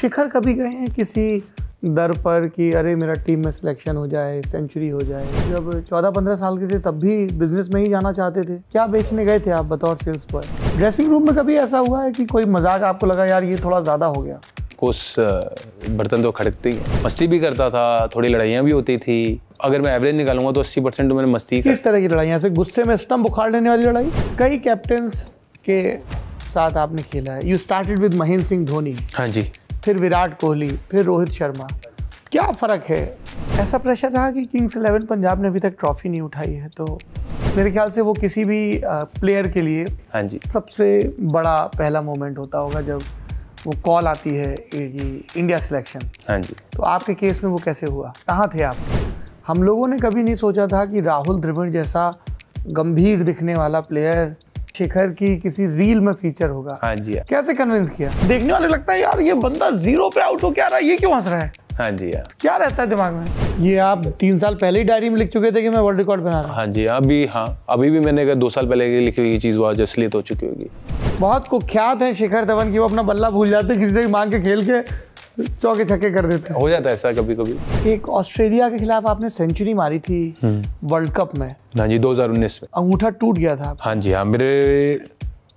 शिखर कभी गए हैं किसी दर पर कि अरे मेरा टीम में सिलेक्शन हो जाए सेंचुरी हो जाए? जब 14-15 साल के थे तब भी बिज़नेस में ही जाना चाहते थे। क्या बेचने गए थे आप बतौर सेल्स पर? ड्रेसिंग रूम में कभी ऐसा हुआ है कि कोई मज़ाक आपको लगा यार ये थोड़ा ज़्यादा हो गया कुछ बर्तन तो खड़कते ही मस्ती भी करता था थोड़ी लड़ाइयाँ भी होती थी। अगर मैं एवरेज निकालूँगा तो अस्सी परसेंट तो मैंने मस्ती किस तरह की लड़ाई ऐसे गुस्से में स्टम्प उखाड़ लेने वाली लड़ाई? कई कैप्टन्स के साथ आपने खेला है। You started with Mahendra Singh Dhoni हाँ जी। फिर विराट कोहली फिर रोहित शर्मा। क्या फ़र्क है? ऐसा प्रेशर रहा कि किंग्स इलेवन पंजाब ने अभी तक ट्रॉफी नहीं उठाई है तो मेरे ख्याल से वो किसी भी प्लेयर के लिए हाँ जी। सबसे बड़ा पहला मोमेंट होता होगा जब वो कॉल आती है इंडिया सिलेक्शन। हाँ जी। तो आपके केस में वो कैसे हुआ? कहाँ थे आप? हम लोगों ने कभी नहीं सोचा था कि राहुल द्रविड़ जैसा गंभीर दिखने वाला प्लेयर शिखर की किसी रील में फीचर होगा। हाँ जी कैसे कन्विंस किया? देखने वाले लगता है यार ये बंदा ज़ीरो पे आउट हो क्या रहा है? ये क्यों हंस रहा है? हाँ जी यार क्या रहता है दिमाग में? ये आप तीन साल पहले ही डायरी में लिख चुके थे कि मैं वर्ल्ड रिकॉर्ड बना रहा हूँ? हाँ जी अभी हाँ अभी भी मैंने दो साल पहले की लिखी हुई चीज़ वो आज असलियत हो चुकी होगी। बहुत कुख्यात है शिखर धवन की वो अपना बल्ला भूल जाते किसी से मांग के खेल के। चौके छक्के कर देते हो। जाता है ऐसा कभी कभी एक ऑस्ट्रेलिया के खिलाफ आपने सेंचुरी मारी थी वर्ल्ड कप में। हाँ जी 2019 में। अंगूठा टूट गया था। हाँ जी हाँ मेरे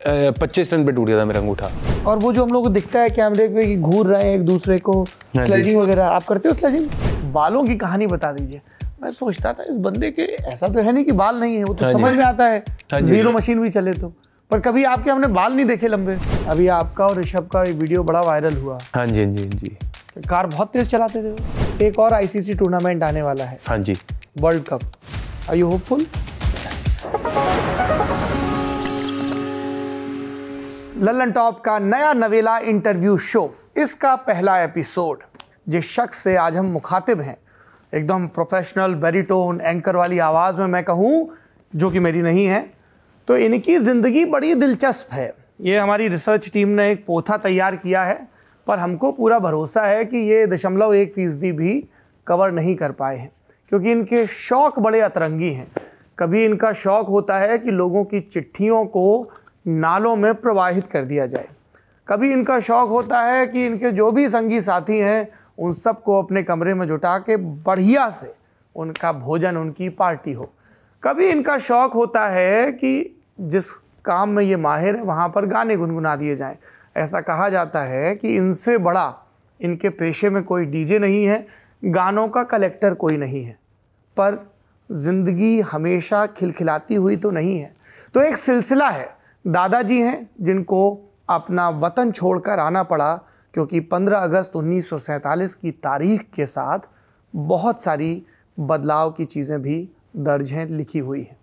पच्चीस रन पे टूट गया था मेरा अंगूठा। और वो जो हम लोग को दिखता है कैमरे पे कि घूर रहे हैं एक दूसरे को हाँ स्लेजिंग वगैरह आप करते हो स्लेजिंग बालों की कहानी बता दीजिए। मैं सोचता था इस बंदे के ऐसा तो है नहीं कि बाल नहीं है वो तो हाँ समझ में आता है। हाँ ज़ीरो मशीन भी चले तो। पर कभी आपके हमने बाल नहीं देखे लंबे? अभी आपका और ऋषभ का एक वीडियो बड़ा वायरल हुआ। हाँ जी हाँ जी हाँ जी। कार बहुत तेज चलाते थे एक और आईसीसी टूर्नामेंट आने वाला है। हाँ जी। World cup are you hopeful Lallantop का नया नवेला इंटरव्यू शो इसका पहला एपिसोड जिस शख्स से आज हम मुखातिब हैं एकदम प्रोफेशनल बेरीटोन एंकर वाली आवाज़ में मैं कहूँ जो कि मेरी नहीं है तो इनकी ज़िंदगी बड़ी दिलचस्प है। ये हमारी रिसर्च टीम ने एक पोथा तैयार किया है, पर हमको पूरा भरोसा है कि ये दशमलव एक फ़ीसदी भी कवर नहीं कर पाए हैं, क्योंकि इनके शौक बड़े अतरंगी हैं। कभी इनका शौक होता है कि लोगों की चिट्ठियों को नालों में प्रवाहित कर दिया जाए। कभी इनका शौक होता है कि इनके जो भी संगी साथी हैं, उन सबको अपने कमरे में जुटा के बढ़िया से उनका भोजन, उनकी पार्टी हो। कभी इनका शौक होता है कि जिस काम में ये माहिर है, वहाँ पर गाने गुनगुना दिए जाएँ। ऐसा कहा जाता है कि इनसे बड़ा इनके पेशे में कोई डीजे नहीं है, गानों का कलेक्टर कोई नहीं है। पर ज़िंदगी हमेशा खिलखिलाती हुई तो नहीं है। तो एक सिलसिला है। दादाजी हैं, जिनको अपना वतन छोड़कर आना पड़ा, क्योंकि 15 अगस्त उन्नीस सौ सैंतालीस की तारीख के साथ बहुत सारी बदलाव की चीज़ें भी दर्ज हैं, लिखी हुई हैं।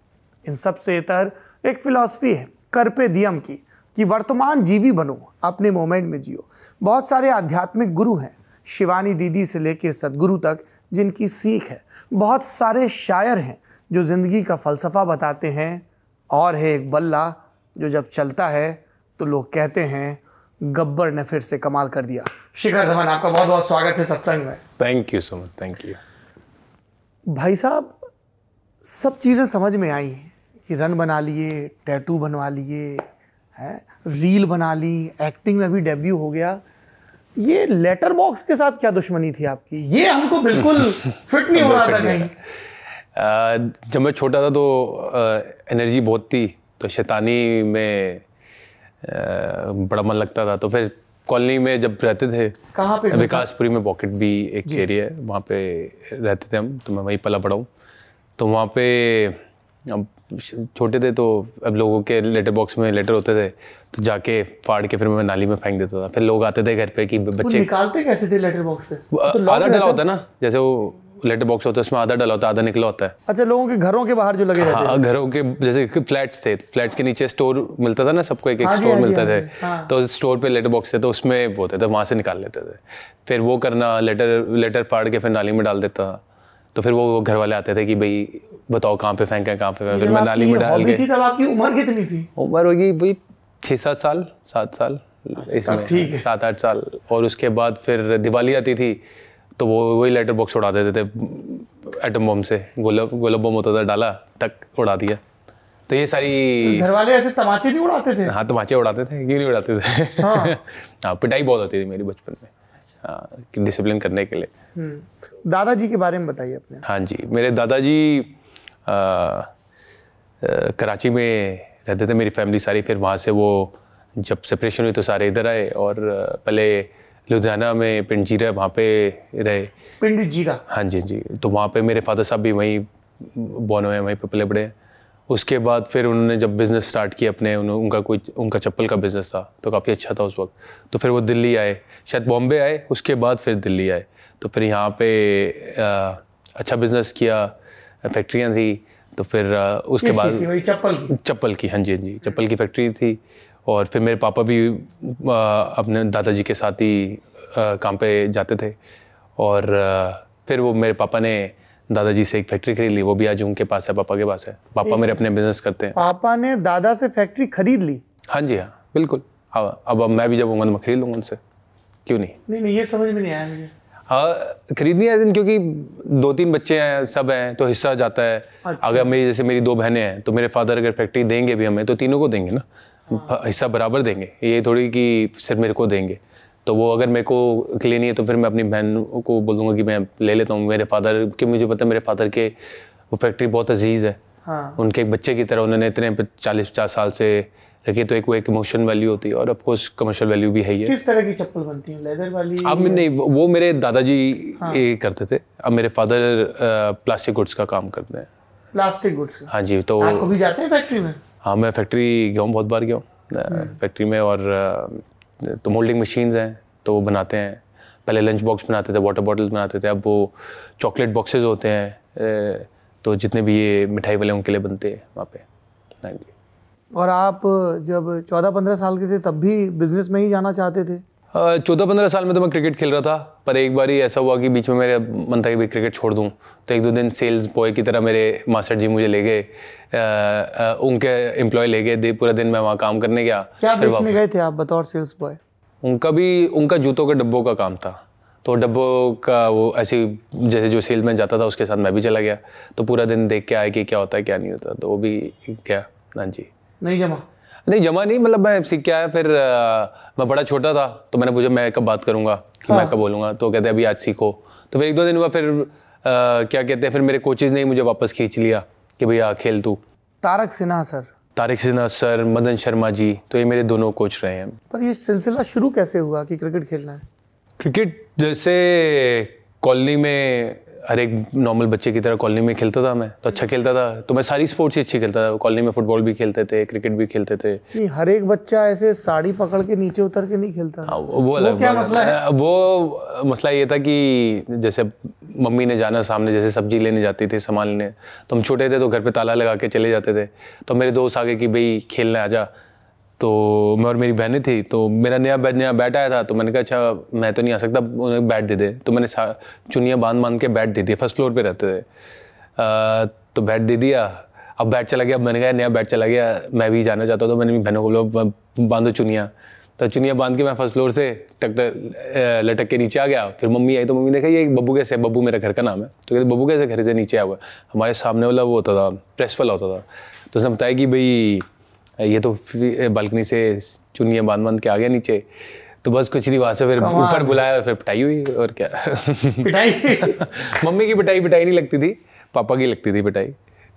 इन सबसे इतर एक फ़िलासफ़ी है करपे दियम की कि वर्तमान जीवी बनो अपने मोमेंट में जियो। बहुत सारे आध्यात्मिक गुरु हैं शिवानी दीदी से लेके सदगुरु तक जिनकी सीख है। बहुत सारे शायर हैं जो ज़िंदगी का फ़लसफ़ा बताते हैं और है एक बल्ला जो जब चलता है तो लोग कहते हैं गब्बर ने फिर से कमाल कर दिया। शिखर धवन आपका बहुत बहुत स्वागत है सत्संग में। Thank you so much thank you भाई साहब सब चीज़ें समझ में आई कि रन बना लिए टैटू बनवा लिए हैं रील बना ली एक्टिंग में भी डेब्यू हो गया। ये लेटर बॉक्स के साथ क्या दुश्मनी थी आपकी? ये हमको बिल्कुल फिट नहीं हो रहा था कहीं। जब मैं छोटा था तो एनर्जी बहुत थी तो शैतानी में बड़ा मन लगता था। तो फिर कॉलोनी में जब रहते थे कहाँ पे विकासपुरी में पॉकेट भी एक एरिया है वहाँ पे रहते थे हम तो मैं वहीं पला पड़ा हूँ। तो वहाँ पे अब छोटे थे तो अब लोगों के लेटर बॉक्स में लेटर होते थे तो जाके फाड़ के फिर मैं नाली में फेंक देता था। फिर लोग आते थे घर पे कि बच्चे निकालते कैसे थे लेटर बॉक्स से? तो आधा डला होता है ना जैसे वो लेटर बॉक्स होता है उसमें आधा डला होता है आधा निकला होता है। अच्छा लोगों के घरों के बाहर जो लगे रहते हाँ घरों के जैसे फ्लैट्स थे फ्लैट्स के नीचे स्टोर मिलता था ना सबको एक एक हाँ स्टोर हाँ मिलते हाँ थे। हाँ। तो स्टोर पे लेटर बॉक्स थे तो उसमें वो होते थे वहाँ से निकाल लेते थे। फिर वो करना लेटर लेटर फाड़ के फिर नाली में डाल देता। तो फिर वो घर वाले आते थे कि भाई बताओ कहाँ पे फेंका कहाँ पे फेंका फिर मैं नाली में डाल थी तब आपकी उम्र कितनी थी? उम्र होगी वही छः सात साल सात साल इसमें। ठीक है। सात आठ साल। और उसके बाद फिर दिवाली आती थी तो वो वही लेटर बॉक्स उड़ा देते थे एटम बम से। गोला गोला बम होता था डाला तक उड़ा दिया। तो ये सारी घर वाले ऐसे तमाचे नहीं उड़ाते थे? हाँ तमाचे उड़ाते थे क्यों नहीं उड़ाते थे? हाँ। हाँ पिटाई बहुत होती थी मेरी बचपन में। हाँ डिसिप्लिन करने के लिए। हम्म। दादाजी के बारे में बताइए अपने। हाँ जी मेरे दादाजी कराची में रहते थे मेरी फैमिली सारी फिर वहाँ से वो जब सेपरेशन हुई तो सारे इधर आए और पहले लुधियाना में पिंड जीरा वहाँ पे रहे। पिंड जीरा? हाँ जी जी। तो वहाँ पे मेरे फादर साहब भी वहीं बॉर्न हुए हैं वहीं पे पले बड़े हैं। उसके बाद फिर उन्होंने जब बिज़नेस स्टार्ट किया अपने उन, उनका कोई उनका चप्पल का बिज़नेस था तो काफ़ी अच्छा था उस वक्त। तो फिर वो दिल्ली आए। शायद बॉम्बे आए उसके बाद फिर दिल्ली आए। तो फिर यहाँ पे आ, अच्छा बिज़नेस किया। फैक्ट्रियाँ थी तो फिर उसके बाद चप्पल की? चप्पल की हाँ जी हाँ जी चप्पल की फैक्ट्री थी। और फिर मेरे पापा भी अपने दादाजी के साथ ही काम पे जाते थे। और फिर वो मेरे पापा ने दादाजी से एक फैक्ट्री खरीद ली वो भी आज उनके पास है पापा के पास है। पापा मेरे अपने बिज़नेस करते हैं। पापा ने दादा से फैक्ट्री खरीद ली? हाँ जी हाँ बिल्कुल। हाँ अब अब मैं भी जब मैं खरीद लूँगा उनसे क्यों नहीं? नहीं नहीं ये समझ में नहीं आया मुझे। हाँ खरीदनी है दिन क्योंकि दो तीन बच्चे हैं सब हैं तो हिस्सा जाता है। अच्छा। अगर मेरी जैसे मेरी दो बहनें हैं तो मेरे फादर अगर फैक्ट्री देंगे भी हमें तो तीनों को देंगे ना। हाँ। हिस्सा बराबर देंगे। ये थोड़ी कि सिर्फ़ मेरे को देंगे। तो वो अगर मेरे को लेनी है तो फिर मैं अपनी बहन को बोल दूँगा कि मैं ले लेता हूँ। मेरे फादर के मुझे पता है मेरे फादर के वो फैक्ट्री बहुत अज़ीज़ है। हाँ। उनके एक बच्चे की तरह उन्होंने इतने चालीस पचास साल से रखी तो एक वो एक इमोशन वैल्यू होती है और ऑफ़ कोर्स कमर्शियल वैल्यू भी है ही है। किस तरह की चप्पल बनती है? लेदर वाली अब नहीं वो मेरे दादाजी ये करते थे। अब मेरे फादर प्लास्टिक गुड्स का काम करते हैं। प्लास्टिक गुड्स हाँ जी तो आप कभी जाते हैं फैक्ट्री में? हाँ मैं फैक्ट्री गया हूँ बहुत बार गया हूँ। फैक्ट्री में और तो मोल्डिंग मशीन्स हैं तो वो बनाते हैं। पहले लंच बॉक्स बनाते थे वाटर बॉटल्स बनाते थे अब वो चॉकलेट बॉक्सेस होते हैं। तो जितने भी ये मिठाई वाले उनके लिए बनते हैं वहाँ पे। हाँ जी। और आप जब चौदह पंद्रह साल के थे तब भी बिज़नेस में ही जाना चाहते थे? चौदह पंद्रह साल में तो मैं क्रिकेट खेल रहा था पर एक बार ही ऐसा हुआ कि बीच में मेरे मन था कि भाई क्रिकेट छोड़ दूँ। तो एक दो दिन सेल्स बॉय की तरह मेरे मास्टर जी मुझे ले गए उनके एम्प्लॉय ले गए दे पूरा दिन मैं वहाँ काम करने गया। क्या बेचने गए थे आप बतौर सेल्स बॉय उनका भी उनका जूतों के डब्बों का काम था। तो डब्बों का वो ऐसे ही जैसे जो सेल में जाता था उसके साथ मैं भी चला गया। तो पूरा दिन देख के आया कि क्या होता है क्या नहीं होता तो वो भी गया। हाँ जी। नहीं जमा। नहीं जमा नहीं मतलब मैं सीख के आया फिर अ, मैं बड़ा छोटा था तो मैंने पूछा मैं कब बात करूँगा? कि मैं कब बोलूँगा तो कहते अभी आज सीखो। तो फिर एक दो दिन हुआ फिर अ, क्या कहते हैं फिर मेरे कोचेज ने ही मुझे वापस खींच लिया कि भैया खेल तू। तारक सिन्हा सर। तारिक सिन्हा सर मदन शर्मा जी तो ये मेरे दोनों कोच रहे हैं। पर ये सिलसिला शुरू कैसे हुआ कि क्रिकेट खेलना है? क्रिकेट जैसे कॉलोनी में हर एक नॉर्मल बच्चे की तरह कॉलोनी में खेलता था मैं तो अच्छा खेलता था। तो मैं सारी स्पोर्ट्स ही अच्छी खेलता था। कॉलोनी में फुटबॉल भी खेलते थे क्रिकेट भी खेलते थे। नहीं हर एक बच्चा ऐसे साड़ी पकड़ के नीचे उतर के नहीं खेलता। हाँ, वो वो अलग क्या मसला है? वो मसला ये था कि जैसे मम्मी ने जाना सामने जैसे सब्ज़ी लेने जाती थी सामान लेने तो हम छोटे थे तो घर पे ताला लगा के चले जाते थे। तो मेरे दोस्त आगे कि भाई खेलने आ जा। तो मैं और मेरी बहनें थी तो मेरा नया बैट नया बैट आया था तो मैंने कहा अच्छा मैं तो नहीं आ सकता उन्हें बैट दे दे। तो मैंने चुनियाँ बाँध बाँध के बैट दे दिए फ़र्स्ट फ्लोर पे रहते थे। आ, तो बैट दे दिया अब बैट चला गया अब मैंने कहा नया बैट चला गया मैं भी जाना चाहता हूँ तो मैंने बहनों को बोला बांधो चुनिया। तो चुनिया बाँध के मैं फ़र्स्ट फ्लोर से टक लटक के नीचे आ गया फिर मम्मी आई तो मम्मी कहा ये बब्बू कैसे है? बब्बू मेरा घर का नाम है। तो कहते बब्बू कैसे घर से नीचे आया हुआ हमारे सामने वाला वो होता था प्रेस वाला होता था। तो उसने बताया कि भाई ये तो बालकनी से चुनिया बाँध बाँध के आ गया नीचे। तो बस कुछ नहीं वहाँ से फिर ऊपर बुलाया फिर पिटाई हुई और क्या? पिटाई? मम्मी की पिटाई पिटाई नहीं लगती थी पापा की लगती थी पिटाई।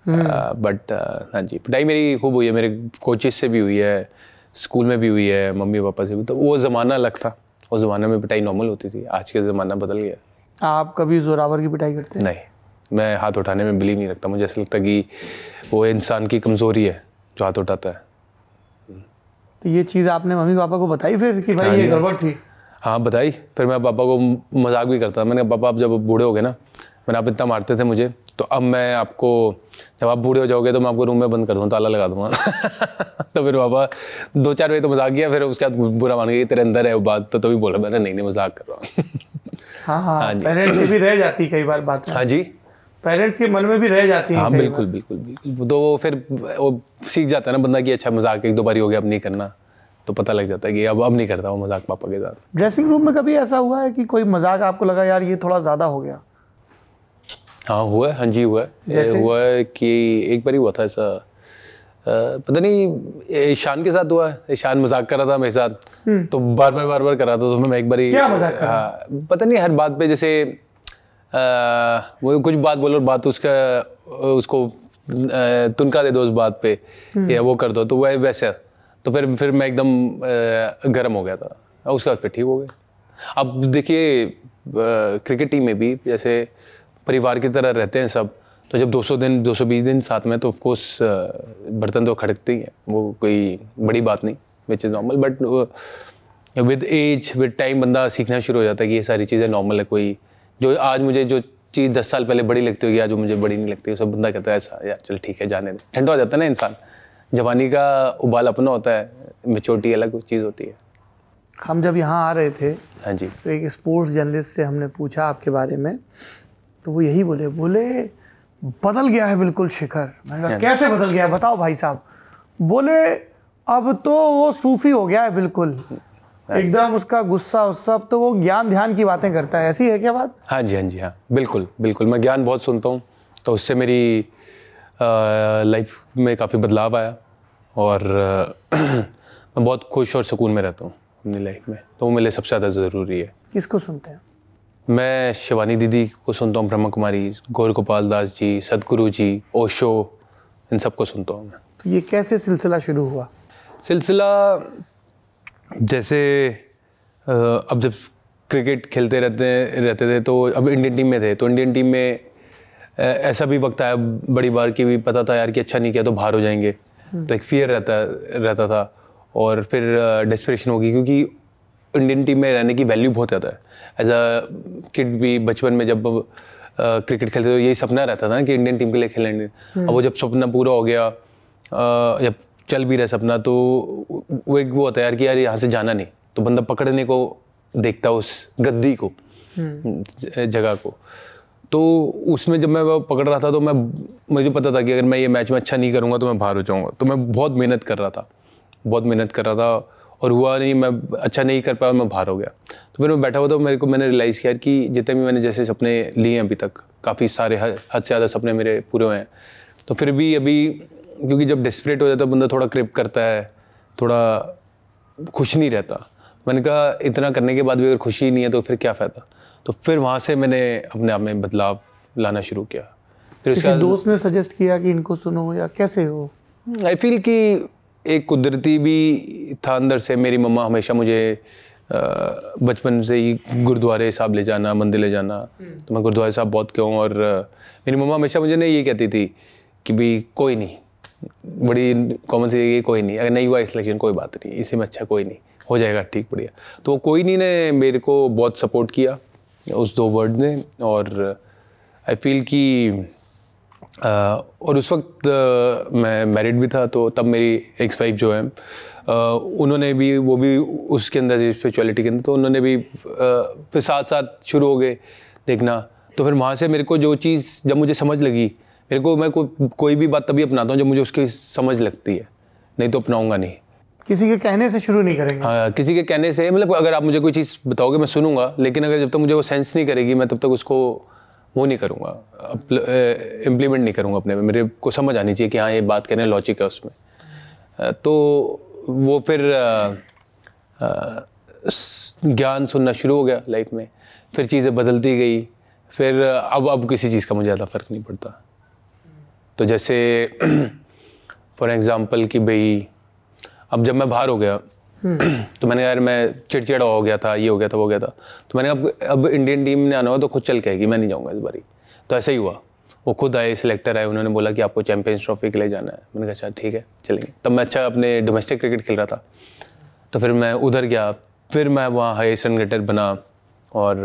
बट हाँ जी पिटाई मेरी खूब हुई है मेरे कोचिज से भी हुई है स्कूल में भी हुई है मम्मी पापा से भी। तो वो ज़माना अलग था उस ज़माने में पिटाई नॉर्मल होती थी आज के ज़माना बदल गया। आप कभी जोरावर की पिटाई करते हैं? नहीं मैं हाथ उठाने में बिलीव नहीं रखता मुझे ऐसा लगता कि वो इंसान की कमज़ोरी है जो हाथ उठाता है। तो ये चीज़ आपने मम्मी पापा को बताई फिर कि भाई ये गड़बड़ थी? हाँ बताई। फिर मैं पापा को मज़ाक भी करता। मैंने पापा आप जब बूढ़े हो गए ना मैंने आप इतना मारते थे मुझे तो अब मैं आपको जब आप बूढ़े हो जाओगे तो मैं आपको रूम में बंद कर दूँगा ताला लगा दूँगा। तो फिर पापा दो चार बजे तो मज़ाक किया फिर उसके बाद बुरा मान गया तेरे अंदर है वो बात तो तभी बोला मैंने नहीं नहीं मज़ाक कर रहा हूँ। हाँ हाँ पेरेंट्स की भी रह जाती कई बार बात। हाँ जी। पेरेंट्स के मन में भी रह जाती हैं हाँ बिल्कुल बिल्कुल बिल्कुल। तो वो फिर वो सीख जाता है ना बंदा कि अच्छा मज़ाक एक दो बारी हो गया अब नहीं करना। तो पता लग जाता है कि अब अब नहीं करता वो मज़ाक पापा के साथ। ड्रेसिंग रूम में कभी ऐसा हुआ है कि कोई मज़ाक आपको लगा यार ये थोड़ा ज़्यादा हो गया हाँ हुआ है हाँ जी हुआ है। हुआ है कि एक बार ही हुआ था ऐसा। पता नहीं ईशान के साथ हुआ है। ईशान मज़ाक कर रहा था मेरे साथ। तो बार बार बार बार कर रहा था तो मैं एक बार रहा? हाँ पता नहीं हर बात पे जैसे आ, वो कुछ बात बोलो और बात उसका उसको तुनका दे दो उस बात पे या वो कर दो तो वह वैसे तो फिर फिर मैं एकदम गर्म हो गया था। उसके बाद फिर ठीक हो गए। अब देखिए क्रिकेट टीम में भी जैसे परिवार की तरह रहते हैं सब तो जब 200 दिन 220 दिन साथ में तो ऑफ़ कोर्स बर्तन तो खड़कते ही हैं। वो कोई बड़ी बात नहीं which is normal but with age with time बंदा सीखना शुरू हो जाता है कि ये सारी चीज़ें नॉर्मल है कोई जो आज मुझे जो चीज़ दस साल पहले बड़ी लगती होगी आज वो मुझे बड़ी नहीं लगती सब बंदा कहता है ऐसा यार चल ठीक है जाने दे। ठंडा हो जाता है ना इंसान। जवानी का उबाल अपना होता है मेचोरिटी अलग चीज़ होती है। हम जब यहाँ आ रहे थे हाँ जी। तो एक स्पोर्ट्स जर्नलिस्ट से हमने पूछा आपके बारे में तो वो यही बोले बोले बदल गया है बिल्कुल शिखर। मैंने कहा कैसे बदल गया है? बताओ भाई साहब। बोले अब तो वो सूफी हो गया है बिल्कुल। एकदम उसका गुस्सा उस्सा अब तो वो ज्ञान ध्यान की बातें करता है। ऐसी है क्या बात? हाँ जी हाँ जी हाँ। बिल्कुल बिल्कुल। मैं ज्ञान बहुत सुनता हूँ तो उससे मेरी लाइफ में काफ़ी बदलाव आया और मैं बहुत खुश और सुकून में रहता हूँ अपनी लाइफ में। तो वो मेरे लिए सबसे ज़्यादा ज़रूरी है। किसको सुनते हैं? मैं शिवानी दीदी को सुनता हूँ ब्रह्मा कुमारी गौर गोपाल दास जी सदगुरु जी ओशो इन सबको सुनता हूँ मैं। तो ये कैसे सिलसिला शुरू हुआ? सिलसिला जैसे अब जब क्रिकेट खेलते रहते रहते थे तो अब इंडियन टीम में थे तो इंडियन टीम में ऐसा भी वक्त आया बड़ी बार की भी पता था यार कि अच्छा नहीं किया तो बाहर हो जाएँगे। तो एक फियर रहता रहता था और फिर डेस्परेशन होगी क्योंकि इंडियन टीम में रहने की वैल्यू बहुत ज़्यादा है। एज अ किड भी बचपन में जब क्रिकेट खेलते थे तो यही सपना रहता था ना कि इंडियन टीम के लिए खेलेंगे। अब वो जब सपना पूरा हो गया जब चल भी रहा है सपना तो वो एक वो होता है यार कि यार यहाँ से जाना नहीं। तो बंदा पकड़ने को देखता उस गद्दी को जगह को। तो उसमें जब मैं वो पकड़ रहा था तो मैं मुझे पता था कि अगर मैं ये मैच में अच्छा नहीं करूँगा तो मैं बाहर हो जाऊँगा। तो मैं बहुत मेहनत कर रहा था बहुत मेहनत कर रहा था और हुआ नहीं मैं अच्छा नहीं कर पाया मैं बाहर हो गया। तो फिर मैं बैठा हुआ था मेरे को मैंने रियलाइज़ किया कि जितने भी मैंने जैसे सपने लिए हैं अभी तक काफ़ी सारे हद से ज़्यादा सपने मेरे पूरे हुए हैं। तो फिर भी अभी क्योंकि जब डिस्परेट हो जाता है बंदा थोड़ा क्रिप करता है थोड़ा खुश नहीं रहता। मैंने कहा इतना करने के बाद भी अगर खुशी नहीं है तो फिर क्या फ़ायदा? तो फिर वहाँ से मैंने अपने आप में बदलाव लाना शुरू किया। फिर उसके किसी दोस्त ने सजेस्ट किया कि इनको सुनो या कैसे हो? आई फील कि एक कुदरती भी था अंदर से। मेरी मम्मा हमेशा मुझे बचपन से ही गुरुद्वारे साहब ले जाना मंदिर ले जाना। तो मैं गुरुद्वारे साहब बहुत क्यों? और मेरी मम्मा हमेशा मुझे नहीं ये कहती थी कि भी कोई नहीं। बड़ी कॉमन सी कोई नहीं, अगर नहीं हुआ सिलेक्शन कोई बात नहीं, इसी में अच्छा कोई नहीं, हो जाएगा ठीक, बढ़िया। तो कोई नहीं ने मेरे को बहुत सपोर्ट किया उस दो वर्ड ने, और आई फील कि और उस वक्त मैं मैरिड भी था तो तब मेरी एक्स वाइफ जो है उन्होंने भी, वो भी उसके अंदर स्पिरिचुअलिटी के अंदर तो उन्होंने भी फिर साथ साथ शुरू हो गए देखना। तो फिर वहाँ से मेरे को जो चीज़ जब मुझे समझ लगी मेरे को मैं को, कोई भी बात तभी अपनाता हूँ जब मुझे उसकी समझ लगती है। नहीं तो अपनाऊँगा नहीं। किसी के कहने से शुरू नहीं करेंगे। हाँ, किसी के कहने से मतलब अगर आप मुझे कोई चीज़ बताओगे मैं सुनूँगा लेकिन अगर जब तक मुझे वो सेंस नहीं करेगी मैं तब तक उसको वो नहीं करूँगा। इम्प्लीमेंट नहीं करूँगा अपने में। मेरे को समझ आनी चाहिए कि हाँ ये बात करने लॉजिक है उसमें। तो वो फिर ज्ञान सुनना शुरू हो गया लाइफ में। फिर चीज़ें बदलती गई। फिर अब अब किसी चीज़ का मुझे ज़्यादा फ़र्क नहीं पड़ता। तो जैसे फॉर एग्ज़ाम्पल कि भाई, अब जब मैं बाहर हो गया तो मैंने यार, मैं चिड़चिड़ा हो गया था, ये हो गया था, वो हो गया था। तो मैंने अब अब इंडियन टीम ने आना होगा तो खुद चल के आएगी, मैं नहीं जाऊँगा इस बारी। तो ऐसा ही हुआ। वो खुद आए सिलेक्टर आए, उन्होंने बोला कि आपको चैंपियंस ट्रॉफी के लिए जाना है। मैंने कहा अच्छा ठीक है, चलेंगे। तब मैं अच्छा अपने डोमेस्टिक क्रिकेट खेल रहा था। तो फिर मैं उधर गया, फिर मैं वहाँ हाईएस्ट रन गेटर बना, और,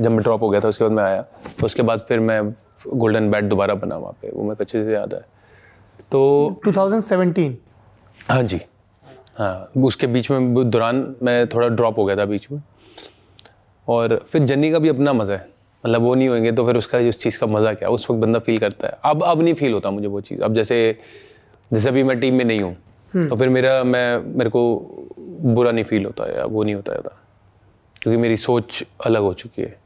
जब मैं ड्रॉप हो गया था, उसके बाद मैं आया। तो उसके बाद फिर मैं गोल्डन बैट दोबारा बना वहाँ पे वो मेरे को अच्छे से याद है। तो 2017 हाँ जी। हाँ उसके बीच में दौरान मैं थोड़ा ड्रॉप हो गया था बीच में। और फिर जर्नी का भी अपना मज़ा है। मतलब वो नहीं होंगे तो फिर उसका उस चीज़ का मज़ा क्या उस वक्त बंदा फील करता है। अब अब नहीं फील होता मुझे वो चीज़। अब जैसे जैसे अभी मैं टीम में नहीं हूँ तो फिर मेरा मैं मेरे को बुरा नहीं फील होता है या वो नहीं होता ज़्यादा। क्योंकि मेरी सोच अलग हो चुकी है।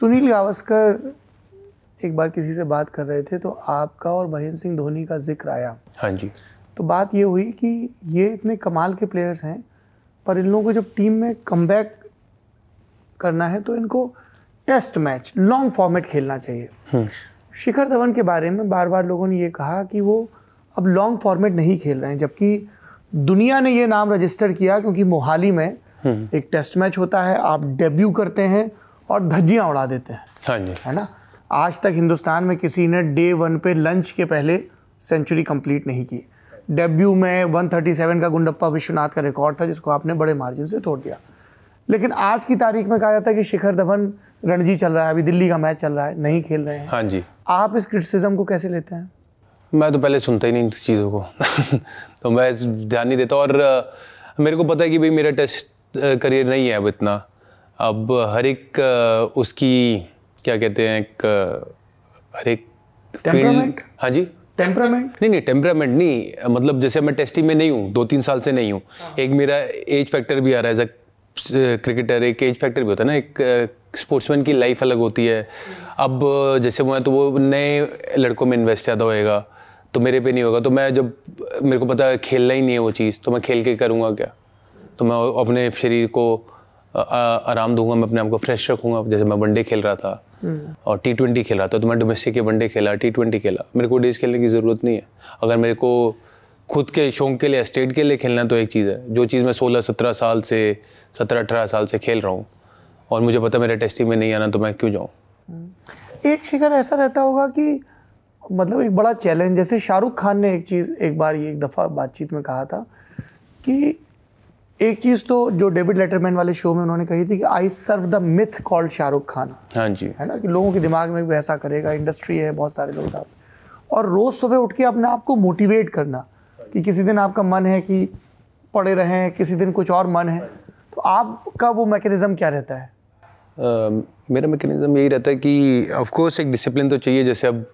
सुनील गावस्कर एक बार किसी से बात कर रहे थे तो आपका और महेंद्र सिंह धोनी का ज़िक्र आया। हाँ जी। तो बात ये हुई कि ये इतने कमाल के प्लेयर्स हैं पर इन लोगों को जब टीम में कम करना है तो इनको टेस्ट मैच लॉन्ग फॉर्मेट खेलना चाहिए। शिखर धवन के बारे में बार बार लोगों ने ये कहा कि वो अब लॉन्ग फॉर्मेट नहीं खेल रहे हैं जबकि दुनिया ने ये नाम रजिस्टर किया क्योंकि मोहाली में एक टेस्ट मैच होता है आप डेब्यू करते हैं और धज्जियाँ उड़ा देते हैं। हाँ जी। है ना? आज तक हिंदुस्तान में किसी ने डे वन पे लंच के पहले सेंचुरी कंप्लीट नहीं की। डेब्यू में 137 का गुंडप्पा विश्वनाथ का रिकॉर्ड था जिसको आपने बड़े मार्जिन से तोड़ दिया। लेकिन आज की तारीख में कहा जाता है कि शिखर धवन रणजी चल रहा है अभी दिल्ली का मैच चल रहा है नहीं खेल रहे हैं। हाँ जी। आप इस क्रिटिसिज्म को कैसे लेते हैं? मैं तो पहले सुनता ही नहीं इन चीज़ों को। तो मैं ध्यान नहीं देता और मेरे को पता है कि भाई मेरा टेस्ट करियर नहीं है अब इतना। अब हर एक उसकी क्या कहते हैं एक हर एक टेम्परामेंट हाँ जी। टेम्परामेंट नहीं नहीं टेम्परामेंट नहीं। मतलब जैसे मैं टेस्टिंग में नहीं हूँ दो तीन साल से नहीं हूँ। हाँ। एक मेरा एज फैक्टर भी आ रहा है एज अ क्रिकेटर एक एज फैक्टर भी होता है ना एक स्पोर्ट्समैन की लाइफ अलग होती है। अब जैसे वो है तो वो नए लड़कों में इन्वेस्ट ज़्यादा होएगा तो मेरे पे नहीं होगा। तो मैं जब मेरे को पता है खेलना ही नहीं है वो चीज़ तो मैं खेल के करूँगा क्या? तो मैं अपने शरीर को आराम दूँगा, मैं अपने आप को फ्रेश रखूँगा। जैसे मैं वनडे खेल रहा था और टी ट्वेंटी खेल रहा था तो मैं डोमेस्टिक के वनडे खेला टी ट्वेंटी खेला। मेरे को डेज़ खेलने की ज़रूरत नहीं है। अगर मेरे को खुद के शौक के लिए स्टेट के लिए खेलना तो एक चीज़ है। जो चीज़ मैं सोलह, सत्रह साल से, सत्रह, अठारह साल से खेल रहा हूँ और मुझे पता मेरा टेस्टिंग में नहीं आना तो मैं क्यों जाऊँ? एक शिखर ऐसा रहता होगा कि मतलब एक बड़ा चैलेंज जैसे शाहरुख खान ने एक चीज़, एक बार ये एक दफ़ा बातचीत में कहा था कि एक चीज़ तो जो डेविड लेटरमैन वाले शो में उन्होंने कही थी कि I serve the myth called Shahrukh Khan. हाँ जी। है ना कि लोगों के दिमाग में भी ऐसा करेगा इंडस्ट्री है बहुत सारे लोग आप और रोज़ सुबह उठ के अपने आप को मोटिवेट करना कि किसी दिन आपका मन है कि पड़े रहें किसी दिन कुछ और मन है तो आपका वो मैकेनिज़्म क्या रहता है? मेरा मैकेनिज्म यही रहता है कि ऑफ़ कोर्स एक डिसिप्लिन तो चाहिए जैसे अब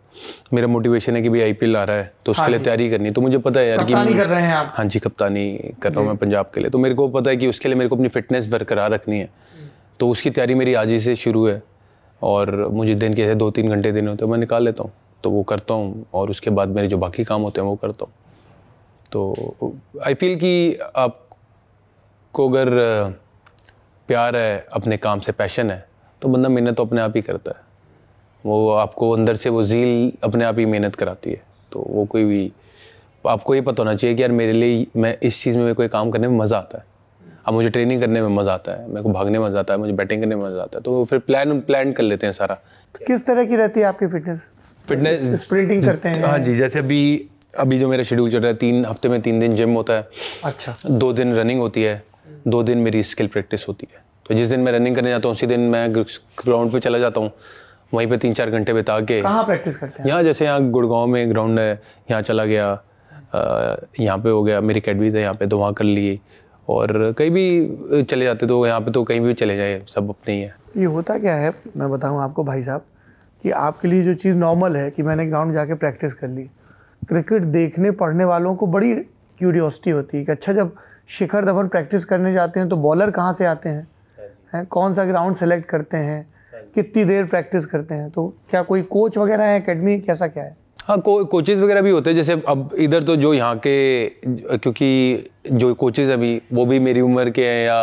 मेरा मोटिवेशन है कि भाई आईपीएल आ रहा है तो उसके हाँ लिए तैयारी करनी है। तो मुझे पता है यार कि कर रहे हैं आप। हाँ जी कप्तानी कर रहा हूँ मैं पंजाब के लिए। तो मेरे को पता है कि उसके लिए मेरे को अपनी फिटनेस बरकरार रखनी है। तो उसकी तैयारी मेरी आज ही से शुरू है और मुझे दिन के दो तीन घंटे दिन होते हैं मैं निकाल लेता हूँ। तो वो करता हूँ और उसके बाद मेरे जो बाकी काम होते हैं वो करता हूँ। तो आई फील कि आपको अगर प्यार है अपने काम से पैशन है तो बंदा मेहनत तो अपने आप ही करता है। वो आपको अंदर से वो झील अपने आप ही मेहनत कराती है। तो वो कोई भी आपको ये पता होना चाहिए कि यार मेरे लिए मैं इस चीज़ में कोई काम करने में मज़ा आता है। अब मुझे ट्रेनिंग करने में मज़ा आता है मेरे को भागने में मज़ा आता है मुझे बैटिंग करने में मज़ा आता है। तो फिर प्लान प्लान कर लेते हैं सारा। किस तरह की रहती है आपकी फिटनेस फिटनेस स्प्रिंटिंग करते हैं। हाँ जी जैसे अभी अभी जो मेरा शेड्यूल चल रहा है तीन हफ़्ते में तीन दिन जिम होता है। अच्छा। दो दिन रनिंग होती है। दो दिन मेरी स्किल प्रैक्टिस होती है। तो जिस दिन मैं रनिंग करने जाता हूँ उसी दिन मैं ग्राउंड पे चला जाता हूँ। वहीं पे तीन चार घंटे बिता के कहाँ प्रैक्टिस करते हैं? यहाँ जैसे यहाँ गुड़गांव में ग्राउंड है यहाँ चला गया। यहाँ पे हो गया मेरी कैडवीज है यहाँ पे तो वहाँ कर लिए और कहीं भी चले जाते तो यहाँ पे तो कहीं भी चले जाए सब अपने ही है। ये होता क्या है? मैं बताऊँ आपको भाई साहब कि आपके लिए जो चीज़ नॉर्मल है कि मैंने ग्राउंड जाके प्रैक्टिस कर ली। क्रिकेट देखने पढ़ने वालों को बड़ी क्यूरियोसिटी होती है कि अच्छा जब शिखर धवन प्रैक्टिस करने जाते हैं तो बॉलर कहाँ से आते हैं? हैं कौन सा ग्राउंड सेलेक्ट करते हैं? कितनी देर प्रैक्टिस करते हैं? तो क्या कोई कोच वगैरह है अकेडमी कैसा क्या है? हाँ को कोचेज़ वगैरह भी होते हैं। जैसे अब इधर तो जो यहाँ के क्योंकि जो कोचेज़ अभी वो भी मेरी उम्र के हैं या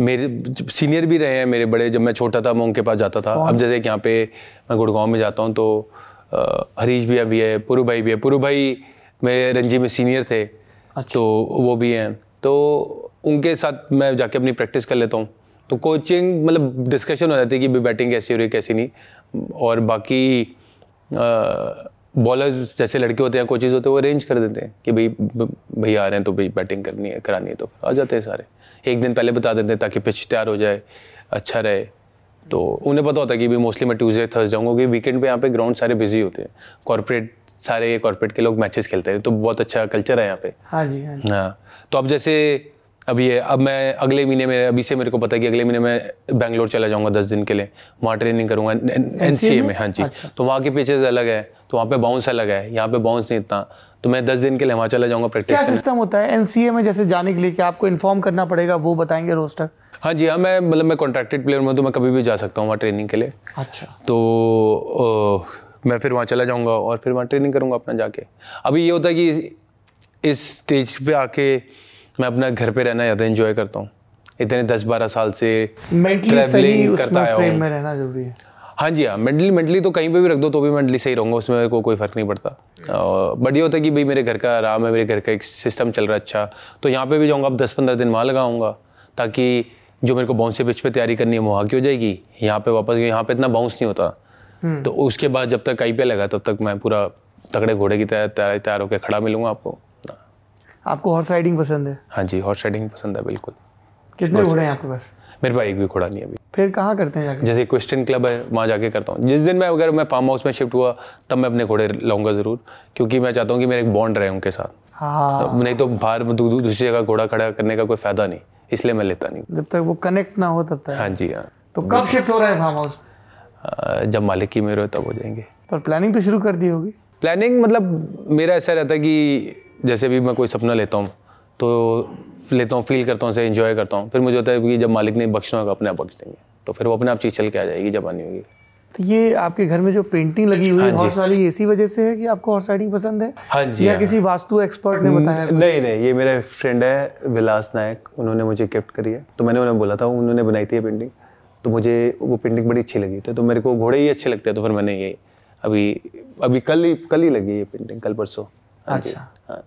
मेरे सीनियर भी रहे हैं मेरे बड़े। जब मैं छोटा था मैं उनके पास जाता था। अब जैसे कि यहाँ पे मैं गुड़गांव में जाता हूँ तो हरीश भी अभी है पुरु भाई भी है। पुरु भाई मेरे रंजी में सीनियर थे। अच्छा। तो वो भी हैं। तो उनके साथ मैं जाके अपनी प्रैक्टिस कर लेता हूँ। तो कोचिंग मतलब डिस्कशन हो जाती है कि बैटिंग कैसी हो रही है, कैसी नहीं। और बाकी बॉलर्स जैसे लड़के होते हैं कोचेज होते हैं, वो अरेंज कर देते हैं कि भाई भैया आ रहे हैं तो भाई बैटिंग करनी है, करानी है तो आ जाते हैं सारे। एक दिन पहले बता देते हैं ताकि पिच तैयार हो जाए अच्छा रहे। तो उन्हें पता होता है कि भाई मोस्टली मैं ट्यूजडे थर्स जाऊँगा, क्योंकि वीकेंड पे यहाँ पे ग्राउंड सारे बिज़ी होते हैं। कॉर्पोरेट सारे कॉर्पोरेट के लोग मैचेस खेलते हैं तो बहुत अच्छा कल्चर है यहाँ पे। हाँ जी हाँ, हाँ तो अब जैसे अभी है अब मैं अगले महीने में अभी से मेरे को पता है कि अगले महीने में बैंगलोर चला जाऊँगा दस दिन के लिए वहाँ ट्रेनिंग करूँगा एन सी ए में? हाँ जी। अच्छा। तो वहाँ के पिचेज अलग है तो वहाँ पे बाउंस अलग है यहाँ पे बाउंस नहीं इतना। तो मैं दस दिन के लिए वहाँ चला जाऊँगा प्रैक्टिस क्या सिस्टम होता है एनसीए में जैसे जाने के लिए क्या आपको इन्फॉर्म करना पड़ेगा वो बताएँगे रोस्टर हाँ जी हाँ मैं मतलब मैं कॉन्ट्रैक्टेड प्लेयर में तो मैं कभी भी जा सकता हूँ वहाँ ट्रेनिंग के लिए। अच्छा। तो मैं फिर वहाँ चला जाऊँगा और फिर वहाँ ट्रेनिंग करूँगा अपना जाके। अभी ये होता है कि इस स्टेज पे आके मैं अपना घर पे रहना ज़्यादा इन्जॉय करता हूँ। इतने दस बारह साल से मेंटली सही करता आया हूँ। रहना ज़रूरी है। हाँ जी हाँ मेंटली मेंटली तो कहीं पे भी रख दो तो भी मेंटली सही रहूँगा उसमें मेरे को कोई फ़र्क नहीं पड़ता। बट ये होता है कि भाई मेरे घर का आराम है मेरे घर का एक सिस्टम चल रहा है अच्छा तो यहाँ पे भी जाऊँगा अब दस पंद्रह दिन वहाँ लगाऊँगा ताकि जो मेरे को बाउंस से पिच पे तैयारी करनी है वो वहाँ की हो जाएगी। यहाँ पे वापस यहाँ पे इतना बाउंस नहीं होता। तो उसके बाद जब तक आई लगा तब तक मैं पूरा तगड़े घोड़े की तरह तैयार तैयार होकर खड़ा मिलूँगा आपको। आपको हॉर्स राइडिंग पसंद है? हाँ जी हॉर्स राइडिंग पसंद है बिल्कुल। कितने घोड़े हैं आपके पास? मेरे पास एक भी घोड़ा नहीं है अभी। फिर कहाँ करते हैं जाके? जैसे क्वेश्चन क्लब है वहाँ जाके करता हूँ। जिस दिन मैं अगर मैं फार्म हाउस में शिफ्ट हुआ तब मैं अपने घोड़े लाऊँगा ज़रूर क्योंकि मैं चाहता हूँ कि मेरा एक बॉन्ड रहे उनके साथ। हाँ। नहीं तो बाहर दूसरी जगह घोड़ा खड़ा करने का कोई फ़ायदा नहीं इसलिए मैं लेता नहीं जब तक वो कनेक्ट ना हो तब तक। हाँ जी हाँ। तो कब शिफ्ट हो रहा है फार्म हाउस जब मालिक की मेरे हो तब हो जाएँगे। पर प्लानिंग तो शुरू कर दी होगी। प्लानिंग मतलब मेरा ऐसा रहता है कि जैसे भी मैं कोई सपना लेता हूँ तो लेता हूँ फील करता हूँ उसे इन्जॉय करता हूँ। फिर मुझे होता है कि जब मालिक ने बख्शना होगा अपने आप बख्श देंगे। तो फिर वो अपने आप चीज़ चल के आ जाएगी जब आनी होगी। तो ये आपके घर में जो पेंटिंग लगी हुई है हॉर्स वाली इसी वजह से है कि आपको हॉर्स राइडिंग पसंद है? हाँ जी या हाँ। किसी वास्तु एक्सपर्ट ने बताया नहीं नहीं ये मेरा फ्रेंड है विलास नायक। उन्होंने मुझे गिफ्ट करी है। तो मैंने उन्हें बोला था उन्होंने बनाई थी ये पेंटिंग तो मुझे वो पेंटिंग बड़ी अच्छी लगी। थी तो मेरे को घोड़े ही अच्छे लगते हैं तो फिर मैंने ये अभी अभी कल ही कल ही लगी ये पेंटिंग कल परसों। हाँ अच्छा। हाँ।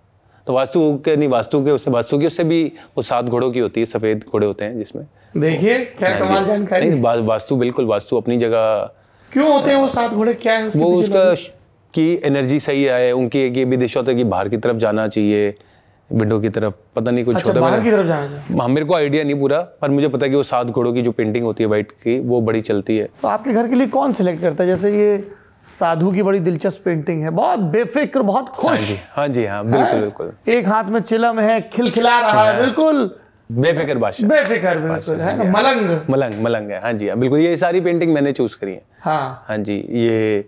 तो वास्तु के नहीं वास्तु के उससे वास्तु की उससे भी वो सात घोड़ों की होती है सफ़ेद घोड़े होते हैं जिसमें। देखिए क्या कमाल जानकारी। नहीं वा- वास्तु बिल्कुल वास्तु अपनी जगह। क्यों होते हैं वो सात घोड़े? क्या है उसके वो उसका की एनर्जी सही आए उनकी एक ये भी दिशा होता है कि बाहर की तरफ़ जाना चाहिए। विंडो की तरफ़ पता नहीं कुछ अच्छा होता है बाहर की तरफ़ जाना हाँ। मेरे को आइडिया नहीं पूरा पर मुझे पता है कि वो सात घोड़ों की जो पेंटिंग होती है वाइट की वो बड़ी चलती है। तो आपके घर के लिए कौन सिलेक्ट करता है? जैसे ये साधु की बड़ी दिलचस्प पेंटिंग है। बहुत बेफिक्र बहुत खुश। हाँ जी हाँ जी हाँ बिल्कुल बिल्कुल। एक हाथ में चिलम है खिलखिला रहा है बिल्कुल। बेफिक्र बादशाह। बेफिक्र बिल्कुल है ना? मलंग। मलंग मलंग है हाँ जी हाँ बिल्कुल ये सारी पेंटिंग मैंने चूज़ करी है। हाँ। हाँ जी ये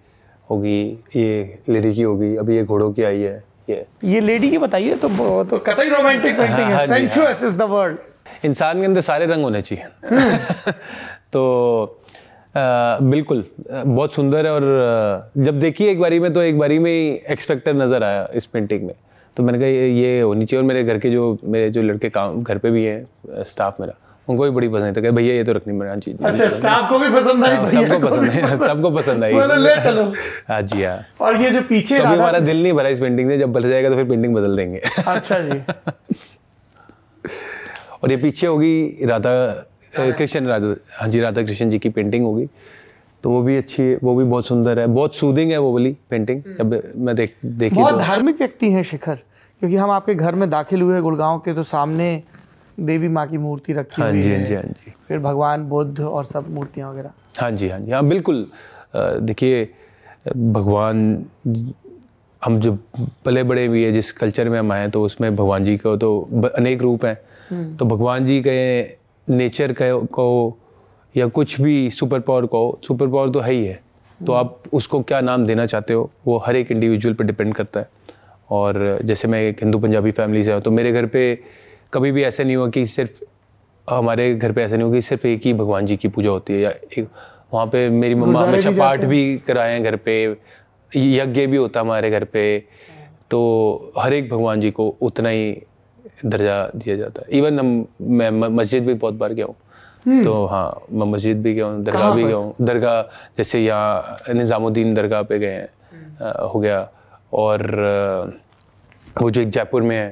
होगी ये लेडी की होगी अभी ये घोड़ों की आई है। ये लेडी की बताइए तो तो कतई रोमांटिक पेंटिंग हाँ। है जी, सेंचुअस इज़ द वर्ड इंसान के अंदर सारे रंग होने चाहिए। तो अ, बिल्कुल बहुत सुंदर है और जब देखी एक बारी में तो एक बारी में ही एक्सपेक्टर नज़र आया इस पेंटिंग में। तो मैंने कहा ये ये होनी चाहिए और मेरे घर के जो मेरे जो लड़के काम घर पे भी हैं स्टाफ मेरा उनको भी बड़ी पसंद है। तो कहा भैया ये तो रखनी पड़ेगा चीज़ अच्छा स्टाफ को भी पसंद आई सबको पसंद है सबको पसंद आई। ले चलो। हाँ जी हाँ। और ये जो पीछे तो हमारा दिल नहीं भरा इस पेंटिंग से जब बदल जाएगा तो फिर पेंटिंग बदल देंगे। अच्छा जी। और ये पीछे होगी राधा कृष्ण राधा हाँ जी राधा कृष्ण जी की पेंटिंग होगी। तो वो भी अच्छी है वो भी बहुत सुंदर है बहुत सूदिंग है वो वाली पेंटिंग जब मैं देख देखी बहुत तो। धार्मिक व्यक्ति हैं शिखर क्योंकि हम आपके घर में दाखिल हुए गुड़गांव के तो सामने देवी माँ की मूर्ति रखी हाँ हुई जी है हाँ। जी हाँ जी। फिर भगवान बुद्ध और सब मूर्तियाँ वगैरह। हाँ जी हाँ जी। हाँ बिल्कुल देखिए भगवान हम जो पले बड़े भी है जिस कल्चर में हम आए तो उसमें भगवान जी का तो अनेक रूप हैं। तो भगवान जी के नेचर का या कुछ भी सुपर पावर कहो सुपर पावर तो है ही है। तो आप उसको क्या नाम देना चाहते हो वो हर एक इंडिविजुअल पर डिपेंड करता है। और जैसे मैं एक हिंदू पंजाबी फैमिली से हूँ तो मेरे घर पे कभी भी ऐसा नहीं हुआ कि सिर्फ़ हमारे घर पे ऐसा नहीं होगा कि सिर्फ़ एक ही भगवान जी की पूजा होती है या एक वहाँ पे मेरी मम्मा हमेशा पाठ भी कराए हैं घर पे यज्ञ भी होता है हमारे घर पे तो हर एक भगवान जी को उतना ही दर्जा दिया जाता है। इवन हम मैं मस्जिद भी बहुत बार गया हूँ। तो हाँ मैं मस्जिद भी गया हूँ दरगाह भी गया हूँ। दरगाह जैसे यहाँ निज़ामुद्दीन दरगाह पे गए हैं हो गया। और वो जो एक जयपुर में है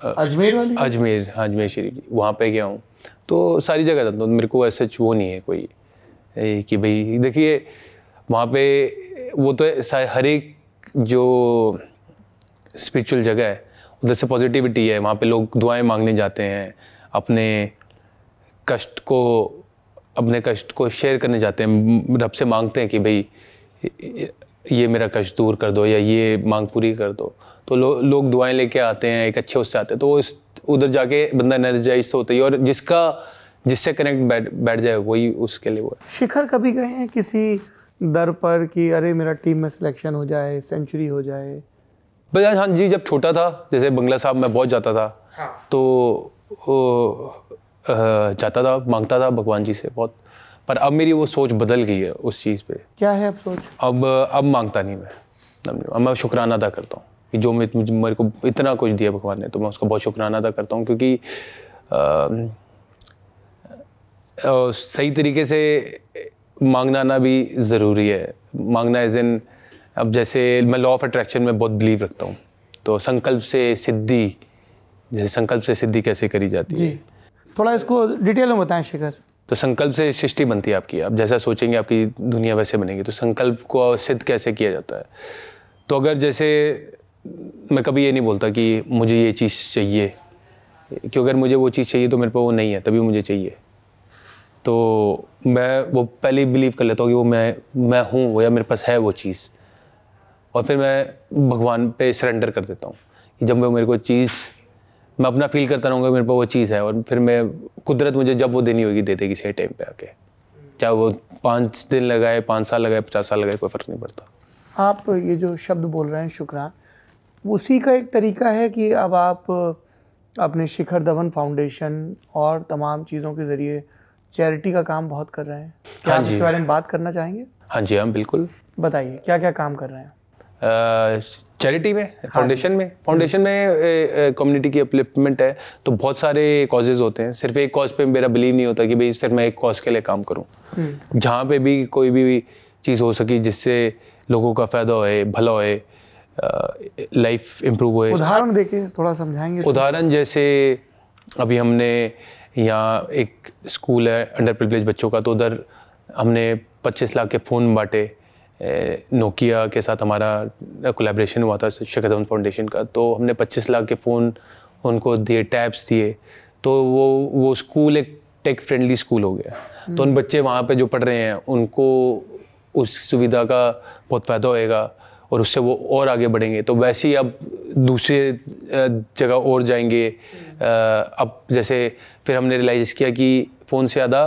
अजमेर वाली? अजमेर हाँ, अजमेर शरीफ जी वहाँ पे गया हूँ। तो सारी जगह जाता हूँ मेरे को ऐसे वो नहीं है कोई ए, कि भाई देखिए वहाँ पे वो तो हर एक जो स्पिरिचुअल जगह है उधर से पॉजिटिविटी है वहाँ पे लोग दुआएँ मांगने जाते हैं अपने कष्ट को अपने कष्ट को शेयर करने जाते हैं रब से मांगते हैं कि भाई ये मेरा कष्ट दूर कर दो या ये मांग पूरी कर दो। तो लो, लोग दुआएँ लेके आते हैं एक अच्छे उससे आते हैं। तो वो उधर जाके बंदा एनर्जाइज तो होता ही और जिसका जिससे कनेक्ट बैठ बैठ जाए वही उसके लिए वो है। शिखर कभी गए हैं किसी दर पर कि अरे मेरा टीम में सिलेक्शन हो जाए सेंचुरी हो जाए बस हाँ जी जब छोटा था जैसे बंगला साहब में बहुत जाता था। हाँ। तो अ, जाता था माँगता था भगवान जी से बहुत। पर अब मेरी वो सोच बदल गई है उस चीज़ पे। क्या है अब सोच? अब अब माँगता नहीं मैं। अब मैं शुक्राना अदा करता हूँ। कि जो मैं मेरे को इतना कुछ दिया भगवान ने तो मैं उसका बहुत शुक्राना अदा करता हूँ क्योंकि अ, अ, सही तरीके से मांगना ना भी ज़रूरी है। मांगना एज इन अब जैसे मैं लॉ ऑफ़ अट्रैक्शन में बहुत बिलीव रखता हूँ तो संकल्प से सिद्धि जैसे संकल्प से सिद्धि कैसे करी जाती है? थोड़ा इसको डिटेल में बताएँ शिखर। तो संकल्प से सृष्टि बनती है आपकी। आप जैसा सोचेंगे आपकी दुनिया वैसे बनेगी। तो संकल्प को सिद्ध कैसे किया जाता है? तो अगर जैसे मैं कभी ये नहीं बोलता कि मुझे ये चीज़ चाहिए। क्योंकि अगर मुझे वो चीज़ चाहिए तो मेरे पास वो नहीं है, तभी मुझे चाहिए। तो मैं वो पहले ही बिलीव कर लेता हूँ कि वो मैं मैं हूँ, वो या मेरे पास है वो चीज़। और फिर मैं भगवान पे सरेंडर कर देता हूँ कि जब मैं मेरे को चीज़, मैं अपना फील करता रहूँगा मेरे पास वो चीज़ है और फिर मैं, कुदरत मुझे जब वो देनी होगी दे देगी सही टाइम पे आके। चाहे वो पाँच दिन लगाए, पाँच साल लगाए, पचास साल लगाए, कोई फ़र्क नहीं पड़ता। आप ये जो शब्द बोल रहे हैं, शुक्रान उसी का एक तरीका है कि अब आप अपने शिखर धवन फाउंडेशन और तमाम चीज़ों के ज़रिए चैरिटी का काम बहुत कर रहे हैं। क्या हाँ आप जी। इसके बारे में बात करना चाहेंगे? हाँ जी हम बिल्कुल। बताइए क्या क्या काम कर रहे हैं? चैरिटी में फाउंडेशन में। फाउंडेशन में कम्युनिटी की अपलिफ्टमेंट है तो बहुत सारे कॉजेज होते हैं। सिर्फ़ एक कॉज पे मेरा बिलीव नहीं होता कि भाई सिर्फ़ मैं एक कॉज के लिए काम करूँ। जहाँ पे भी कोई भी चीज़ हो सकी जिससे लोगों का फ़ायदा होए भला होए लाइफ इम्प्रूव हुए। उदाहरण देके थोड़ा समझाएँगे उदाहरण जैसे अभी हमने यहाँ एक स्कूल है अंडर प्रिवलेज बच्चों का तो उधर हमने 25 लाख के फ़ोन बांटे। नोकिया के साथ हमारा कोलेब्रेशन हुआ था शिखर धवन फाउंडेशन का। तो हमने 25 लाख के फ़ोन उनको दिए टैब्स दिए। तो वो वो स्कूल एक टेक फ्रेंडली स्कूल हो गया। तो उन बच्चे वहाँ पे जो पढ़ रहे हैं उनको उस सुविधा का बहुत फ़ायदा होएगा। और उससे वो और आगे बढ़ेंगे। तो वैसे ही अब दूसरे जगह और जाएँगे। अब जैसे फिर हमने रियलाइज़ किया कि फ़ोन से ज़्यादा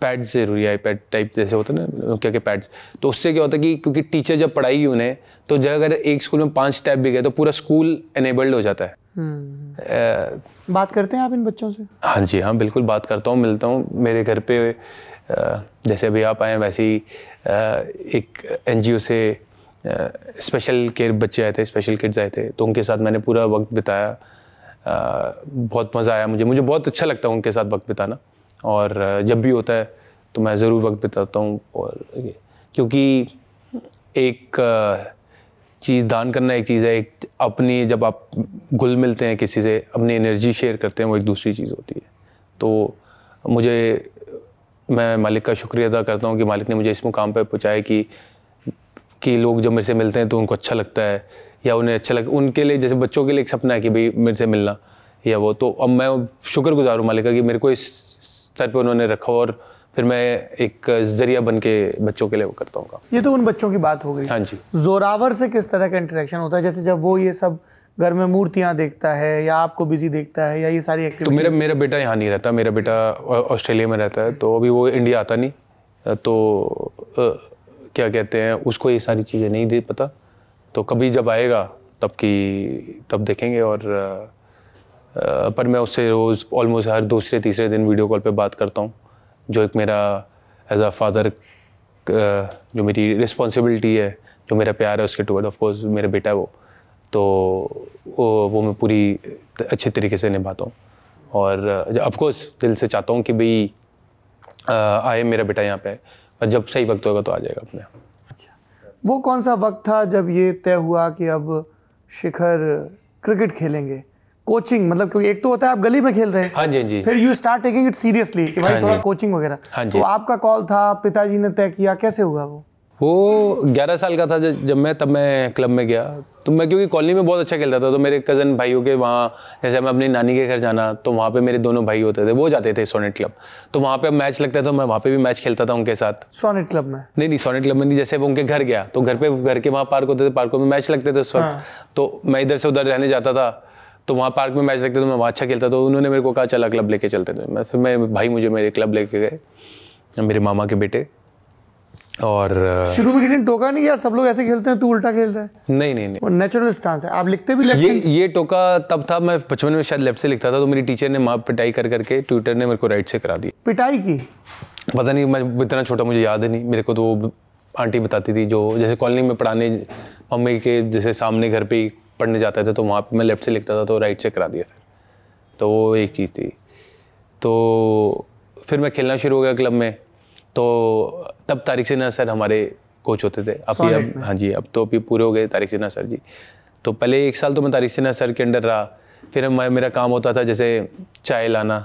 पैड ज़रूरी है पैड टाइप जैसे होता है ना क्या क्या पैड्स तो उससे क्या होता है कि क्योंकि टीचर जब पढ़ाएगी उन्हें तो जब अगर एक स्कूल में पाँच टैब भी गए तो पूरा स्कूल एनेबल्ड हो जाता है। अ, बात करते हैं आप इन बच्चों से? हाँ जी हाँ बिल्कुल बात करता हूँ मिलता हूँ। मेरे घर पे जैसे अभी आप आए वैसे ही एक एनजीओ से स्पेशल केयर बच्चे आए थे स्पेशल किड्स आए थे तो उनके साथ मैंने पूरा वक्त बिताया। बहुत मज़ा आया मुझे मुझे बहुत अच्छा लगता है उनके साथ वक्त बिताना। और जब भी होता है तो मैं ज़रूर वक्त बिताता हूँ। और क्योंकि एक चीज़ दान करना एक चीज़ है, एक अपनी जब आप घुल मिलते हैं किसी से, अपनी एनर्जी शेयर करते हैं, वो एक दूसरी चीज़ होती है। तो मुझे, मैं मालिक का शुक्रिया अदा करता हूँ कि मालिक ने मुझे इस मुकाम पर पहुँचाया कि कि लोग जब मेरे से मिलते हैं तो उनको अच्छा लगता है या उन्हें अच्छा लग उनके लिए जैसे बच्चों के लिए एक सपना है कि भाई मेरे से मिलना या वो तो अब मैं शुक्रगुजार हूँ मालिका कि मेरे को इस स्तर पर उन्होंने रखा और फिर मैं एक ज़रिया बन के बच्चों के लिए वो करता हूँ ये तो उन बच्चों की बात हो गई। हाँ जी। जोरावर से किस तरह का इंटरेक्शन होता है? जैसे जब वो ये सब घर में मूर्तियाँ देखता है या आपको बिज़ी देखता है या ये सारी तो मेरा मेरा बेटा यहाँ नहीं रहता मेरा बेटा ऑस्ट्रेलिया में रहता है तो अभी वो इंडिया आता नहीं तो क्या कहते हैं उसको ये सारी चीज़ें नहीं दे पता। तो कभी जब आएगा तब की तब देखेंगे और अ, पर मैं उससे रोज़ ऑलमोस्ट हर दूसरे तीसरे दिन वीडियो कॉल पे बात करता हूँ जो एक मेरा एज अ फादर जो मेरी रिस्पॉन्सिबिलिटी है जो मेरा प्यार है उसके टुवर्ड ऑफ़ कोर्स मेरा बेटा है वो। तो वो वो मैं पूरी अच्छे तरीके से निभाता हूँ। और ऑफ़ कोर्स दिल से चाहता हूँ कि भाई आए मेरा बेटा यहाँ पे। पर जब सही वक्त होगा तो आ जाएगा अपने अच्छा। वो कौन सा वक्त था जब ये तय हुआ कि अब शिखर क्रिकेट खेलेंगे? कोचिंग मतलब क्योंकि एक तो होता है आप गली में खेल रहे हैं। हाँ जी हाँ जी। फिर you start taking it seriously कि भाई हाँ थोड़ा कोचिंग वगैरह। हाँ जी। तो आपका कॉल था पिताजी ने तय किया कैसे हुआ वो? वो 11 साल का था जब मैं तब मैं क्लब में गया। तो मैं क्योंकि कॉलोनी में बहुत अच्छा खेलता था तो मेरे कज़न भाइयों के वहाँ जैसे मैं अपनी नानी के घर जाना तो वहाँ पे मेरे दोनों भाई होते थे वो जाते थे सोनेट क्लब तो वहाँ पे मैच लगता था तो मैं वहाँ पे भी मैच खेलता था उनके साथ। सोनेट क्लब में? नहीं नहीं सोनेट क्लब में नहीं जैसे वो उनके घर गया तो घर पे घर के वहाँ पार्क होते थे पार्कों में मैच लगते थे उस वक्त। तो मैं इधर से उधर रहने जाता था तो वहाँ पार्क में मैच लगते थे मैं वहाँ अच्छा खेलता था उन्होंने मेरे को कहा चला क्लब लेके चलते थे मैं फिर मेरे भाई मुझे मेरे क्लब लेके गए मेरे मामा के बेटे। और शुरू में किसी ने टोका नहीं यार सब लोग ऐसे खेलते हैं तू उल्टा खेल रहा है। नहीं नहीं नहीं। वो नेचुरल स्टांस है। आप लिखते भी लेफ़्ट ये ये टोका तब था मैं बचपन में शायद लेफ़्ट से लिखता था तो मेरी टीचर ने माँ पिटाई कर करके ट्विटर ने मेरे को राइट से करा दी। पिटाई की? पता नहीं मैं इतना छोटा मुझे याद है नहीं। मेरे को तो आंटी बताती थी जो जैसे कॉलोनी में पढ़ाने मम्मी के जैसे सामने घर पे ही पढ़ने जाते थे तो वहाँ पे मैं लेफ़्ट से लिखता था तो राइट से करा दिया फिर। तो वो एक चीज़ थी। तो फिर मैं खेलना शुरू हो गया क्लब में। तो तब तारिक सिन्हा सर हमारे कोच होते थे। अब भी अब हाँ जी अब तो अभी पूरे हो गए तारिक सिन्हा सर जी। तो पहले एक साल तो मैं तारिक सिन्हा सर के अंडर रहा। फिर मैं मेरा काम होता था जैसे चाय लाना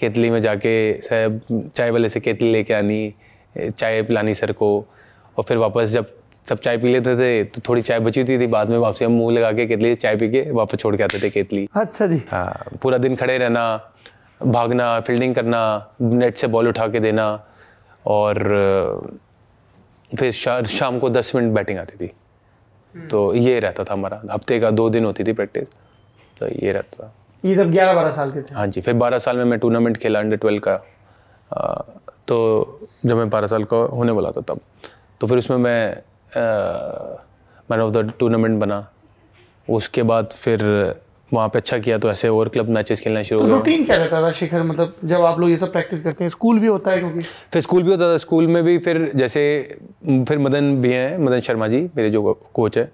केतली में जाके साहब चाय वाले से केतली लेके आनी चाय पिलानी सर को। और फिर वापस जब सब चाय पी लेते थे तो थोड़ी चाय बची हुई थी बाद में वापसी हम मुँह लगा के केतली चाय पी के वापस छोड़ के आते थे केतली। अच्छा जी। हाँ पूरा दिन खड़े रहना भागना फील्डिंग करना नेट से बॉल उठा के देना। और फिर शा, शाम को दस मिनट बैटिंग आती थी। तो ये रहता था हमारा। हफ़्ते का दो दिन होती थी प्रैक्टिस तो ये रहता था। ये तब ग्यारह बारह साल के थे? हाँ जी फिर बारह साल में मैं टूर्नामेंट खेला अंडर ट्वेल्व का। आ, तो जब मैं बारह साल का होने वाला था तब। तो फिर उसमें मैं मैन ऑफ़ द टूर्नामेंट बना। उसके बाद फिर वहाँ पे अच्छा किया तो ऐसे और क्लब मैचेस खेलना शुरू तो रूटीन क्या रहता था शिखर? मतलब जब आप लोग ये सब प्रैक्टिस करते हैं स्कूल भी होता है क्योंकि? फिर स्कूल भी होता था। स्कूल में भी फिर जैसे फिर मदन भी हैं मदन शर्मा जी मेरे जो कोच है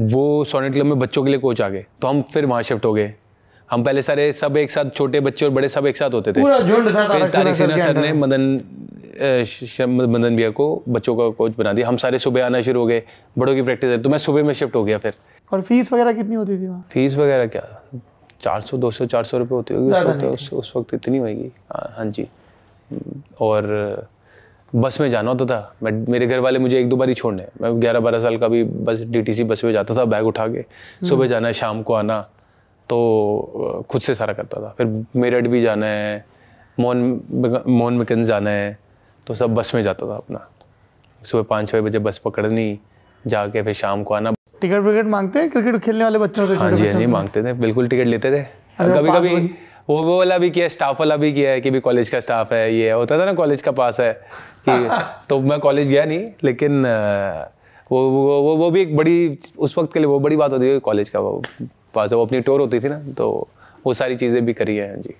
वो सोनेट क्लब में बच्चों के लिए कोच आ गए। तो हम फिर वहाँ शिफ्ट हो गए। हम पहले सारे सब एक साथ छोटे बच्चे और बड़े सब एक साथ होते थे। पूरा झुंड था फिर तारक सिन्हा सर ने मदन मदन भैया को बच्चों का कोच बना दिया। हम सारे सुबह आना शुरू हो गए बड़ों की प्रैक्टिस है तो मैं सुबह में शिफ्ट हो गया फिर। और फ़ीस वगैरह कितनी होती थी वहाँ? फ़ीस वगैरह क्या? चार सौ दो सौ चार सौ रुपये होती होगी उस वक्त उस, उस वक्त इतनी होगी हाँ हाँ जी। और बस में जाना होता था। मैं मेरे घर वाले मुझे एक दो बार ही छोड़ने। मैं ग्यारह बारह साल का भी बस डीटीसी बस में जाता था बैग उठा के। सुबह जाना है शाम को आना तो खुद से सारा करता था। फिर मेरठ भी जाना है मोहन मोहन मिकन जाना है। तो सब बस में जाता था अपना। सुबह पाँच छः बजे बस पकड़नी जाके फिर शाम को आना। टिकट विकट मांगते हैं? क्रिकेट खेलने वाले बच्चों से हाँ जी हाँ जी मांगते थे। बिल्कुल टिकट लेते थे। कभी कभी वो वो वाला भी किया स्टाफ वाला भी किया है कि भी कॉलेज का स्टाफ है ये। होता था ना कॉलेज का पास है कि तो मैं कॉलेज गया नहीं लेकिन वो वो वो वो भी एक बड़ी उस वक्त के लिए वो बड़ी बात होती है कॉलेज का वो पास है। वो अपनी टूर होती थी ना तो वो सारी चीज़ें भी करी है हाँ जी।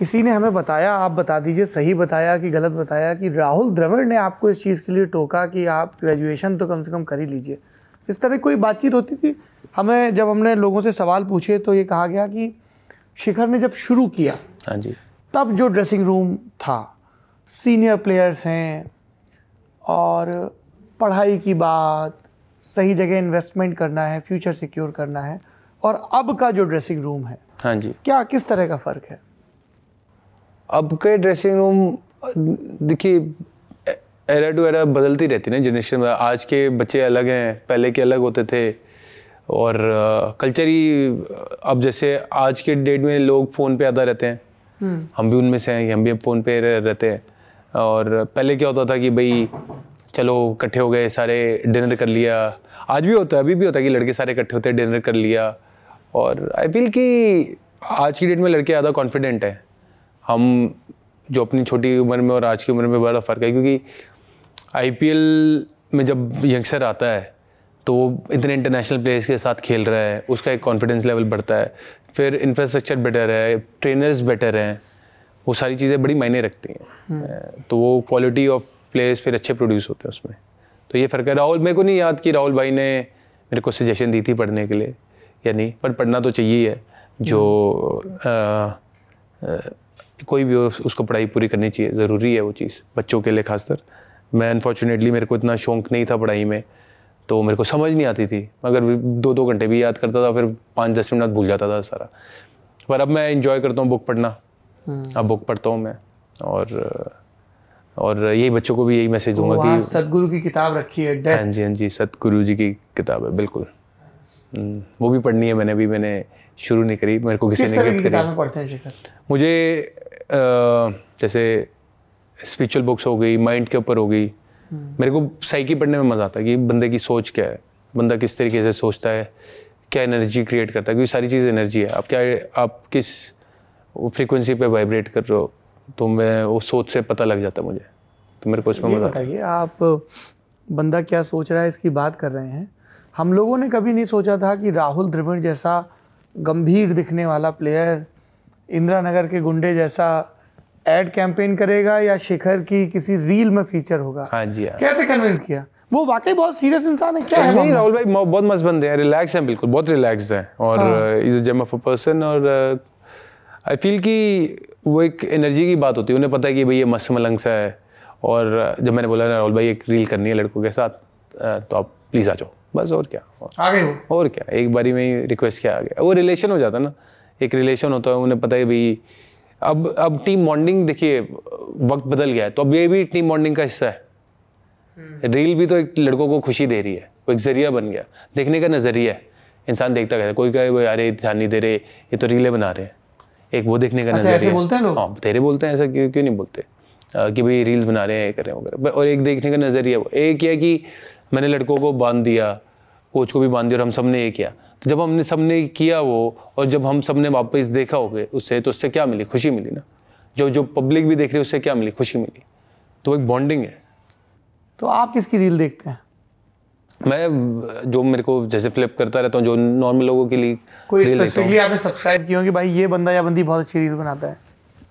किसी ने हमें बताया आप बता दीजिए सही बताया कि गलत बताया कि राहुल द्रविड़ ने आपको इस चीज़ के लिए टोका कि आप ग्रेजुएशन तो कम से कम कर ही लीजिए। इस तरह कोई बातचीत होती थी? हमें जब हमने लोगों से सवाल पूछे तो ये कहा गया कि शिखर ने जब शुरू किया हाँ जी। तब जो ड्रेसिंग रूम था सीनियर प्लेयर्स हैं और पढ़ाई की बात सही जगह इन्वेस्टमेंट करना है फ्यूचर सिक्योर करना है और अब का जो ड्रेसिंग रूम है हाँ जी। क्या किस तरह का फ़र्क है? अब के ड्रेसिंग रूम देखिए एरा टू एरा बदलती रहती ना जनरेशन में। आज के बच्चे अलग हैं पहले के अलग होते थे। और कल्चर ही अब जैसे आज के डेट में लोग फ़ोन पे ज़्यादा रहते हैं। हम भी उनमें से हैं हम भी फ़ोन पे रहते हैं। और पहले क्या होता था कि भाई चलो इकट्ठे हो गए सारे डिनर कर लिया। आज भी होता है अभी भी होता है कि लड़के सारे इकट्ठे होते हैं डिनर कर लिया। और आई फील कि आज की डेट में लड़के ज़्यादा कॉन्फिडेंट हैं। हम जो अपनी छोटी उम्र में और आज की उम्र में बड़ा फ़र्क है क्योंकि आईपीएल में जब यंगस्टर आता है तो वो इतने इंटरनेशनल प्लेयर्स के साथ खेल रहा है उसका एक कॉन्फिडेंस लेवल बढ़ता है फिर इंफ्रास्ट्रक्चर बेटर है ट्रेनर्स बेटर हैं वो सारी चीज़ें बड़ी मायने रखती हैं। तो वो क्वालिटी ऑफ़ प्लेयर्स फिर अच्छे प्रोड्यूस होते हैं उसमें। तो ये फ़र्क है। राहुल मेरे को नहीं याद कि राहुल भाई ने मेरे को सजेशन दी थी पढ़ने के लिए या नहीं पर पढ़ना तो चाहिए है जो आ, आ, कोई भी हो उसको पढ़ाई पूरी करनी चाहिए ज़रूरी है वो चीज़ बच्चों के लिए खासकर। मैं अनफॉर्चुनेटली मेरे को इतना शौक नहीं था पढ़ाई में तो मेरे को समझ नहीं आती थी। मगर दो दो घंटे भी याद करता था फिर पाँच दस मिनट भूल जाता था सारा। पर अब मैं इंजॉय करता हूँ बुक पढ़ना। अब बुक पढ़ता हूँ मैं और और यही बच्चों को भी यही मैसेज दूँगा कि सतगुरु की किताब रखी है हाँ जी हाँ जी सतगुरु जी की किताब है बिल्कुल। हम्म, वो भी पढ़नी है मैंने भी मैंने शुरू नहीं करी मेरे को किसी ने गिफ्ट करी पढ़ते हैं शिखर? मुझे जैसे स्पिरिचुअल बुक्स हो गई माइंड के ऊपर हो गई। मेरे को साइकी पढ़ने में मज़ा आता है कि बंदे की सोच क्या है बंदा किस तरीके से सोचता है क्या एनर्जी क्रिएट करता है क्योंकि सारी चीज़ एनर्जी है। आप क्या आप किस फ्रीक्वेंसी पे वाइब्रेट कर रहे हो तो मैं वो सोच से पता लग जाता है मुझे। तो मेरे को इसमें मज़ा आता है। बताइए आप बंदा क्या सोच रहा है इसकी बात कर रहे हैं? हम लोगों ने कभी नहीं सोचा था कि राहुल द्रविड़ जैसा गंभीर दिखने वाला प्लेयर इंदिरा नगर के गुंडे जैसा एड कैंपेन करेगा या शिखर की किसी रील में फीचर होगा? हाँ जी हाँ। कैसे कन्विंस किया? वो वाकई बहुत सीरियस इंसान है क्या है नहीं राहुल भाई बहुत मस्त बंदे हैं रिलैक्स हैं बिल्कुल बहुत रिलैक्स हैं और is a gem of a person और आई फील कि वो एक एनर्जी की बात होती है उन्हें पता है कि भाई ये मस्त मलंग सा है और जब मैंने बोला ना राहुल भाई एक रील करनी है लड़कों के साथ अ, तो आप प्लीज़ आ जाओ। बस और क्या। और- आ गए वो? और क्या एक बारी में ही रिक्वेस्ट किया आ गया। वो रिलेशन हो जाता है ना एक रिलेशन होता है उन्हें पता है भाई अब अब टीम बॉन्डिंग देखिए वक्त बदल गया है तो अब ये भी टीम बॉन्डिंग का हिस्सा है। रील भी तो एक लड़कों को खुशी दे रही है वो एक ज़रिया बन गया। देखने का नज़रिया है इंसान देखता कहता कोई कहे वो यार ये ध्यान नहीं दे रहे ये तो रीलें बना रहे हैं। एक वो देखने का अच्छा, नज़रिया ऐसे बोलते हैं लोग? हाँ तेरे बोलते हैं ऐसा क्यों क्यों नहीं बोलते? अ, कि भाई रील्स बना रहे हैं ये कर रहे हैं वगैरह और एक देखने का नज़रिया वो। एक ये कि मैंने लड़कों को बाँध दिया कोच को भी बाँध दिया और हम सबने ये किया। तो जब हमने सबने किया वो और जब हम सबने वापस देखा हो गए उससे तो उससे क्या मिली? खुशी मिली ना? जो जो पब्लिक भी देख रही है उससे क्या मिली? खुशी मिली। तो एक बॉन्डिंग है। तो आप किसकी रील देखते हैं? मैं जो मेरे को जैसे फ्लिप करता रहता हूँ जो नॉर्मल लोगों के लिए कोई। स्पेसिफिकली आपने सब्सक्राइब किया कि भाई ये बंदा या बंदी बहुत अच्छी रील बनाता है।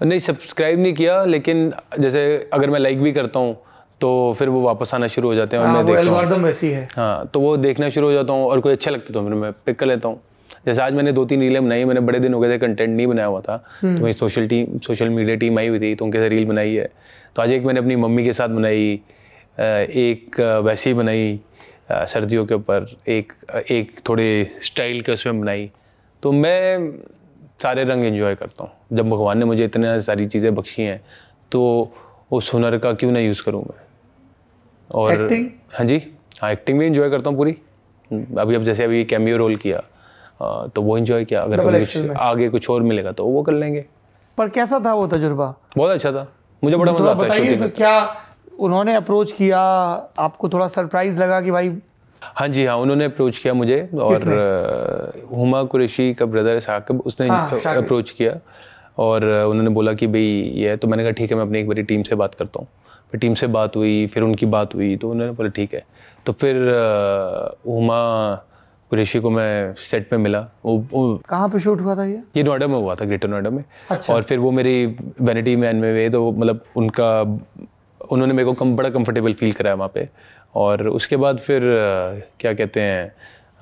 नहीं सब्सक्राइब नहीं किया लेकिन जैसे अगर मैं लाइक भी करता हूँ तो फिर वो वापस आना शुरू हो जाते हैं और हाँ, मैं देखता हूँ। वैसी है। हाँ तो वो देखना शुरू हो जाता हूँ और कोई अच्छा लगता तो फिर मैं पिक कर लेता हूँ। जैसे आज मैंने दो तीन रीलें बनाई मैंने बड़े दिन हो गए थे कंटेंट नहीं बनाया हुआ था। तो मेरी social team social media team आई हुई थी तो उनके साथ रील बनाई है। तो आज एक मैंने अपनी मम्मी के साथ बनाई एक वैसी बनाई सर्दियों के ऊपर एक एक थोड़े स्टाइल के उसमें बनाई। तो मैं सारे रंग एंजॉय करता हूँ। जब भगवान ने मुझे इतने सारी चीज़ें बख्शी हैं तो उस हुनर का क्यों ना यूज़ करूँ मैं? और Acting? हाँ जी हाँ एक्टिंग भी इंजॉय करता हूँ पूरी। अभी अब जैसे अभी कैमियो रोल किया तो वो इंजॉय किया। अगर कुछ आगे कुछ और मिलेगा तो वो कर लेंगे। पर कैसा था वो तजुर्बा? बहुत अच्छा था। मुझे बड़ा मज़ा आता है तो क्या उन्होंने अप्रोच किया? आपको थोड़ा सरप्राइज़ लगा कि भाई हाँ जी हाँ उन्होंने अप्रोच किया मुझे और हुमा कुरैशी का ब्रदर साकिब उसने हाँ, अप्रोच किया। और उन्होंने बोला कि भाई ये है तो मैंने कहा ठीक है मैं अपनी एक बारी टीम से बात करता हूँ। फिर टीम से बात हुई फिर उनकी बात हुई तो उन्होंने बोला ठीक है। तो फिर हुमा कुरैशी को मैं सेट पे मिला। वो, वो कहाँ पे शूट हुआ था ये? ये नोएडा में हुआ था ग्रेटर नोएडा में। अच्छा। और फिर वो मेरी वैनिटी मैन में गए तो मतलब उनका उन्होंने मेरे को कम बड़ा कंफर्टेबल फील कराया वहाँ पे। और उसके बाद फिर क्या कहते हैं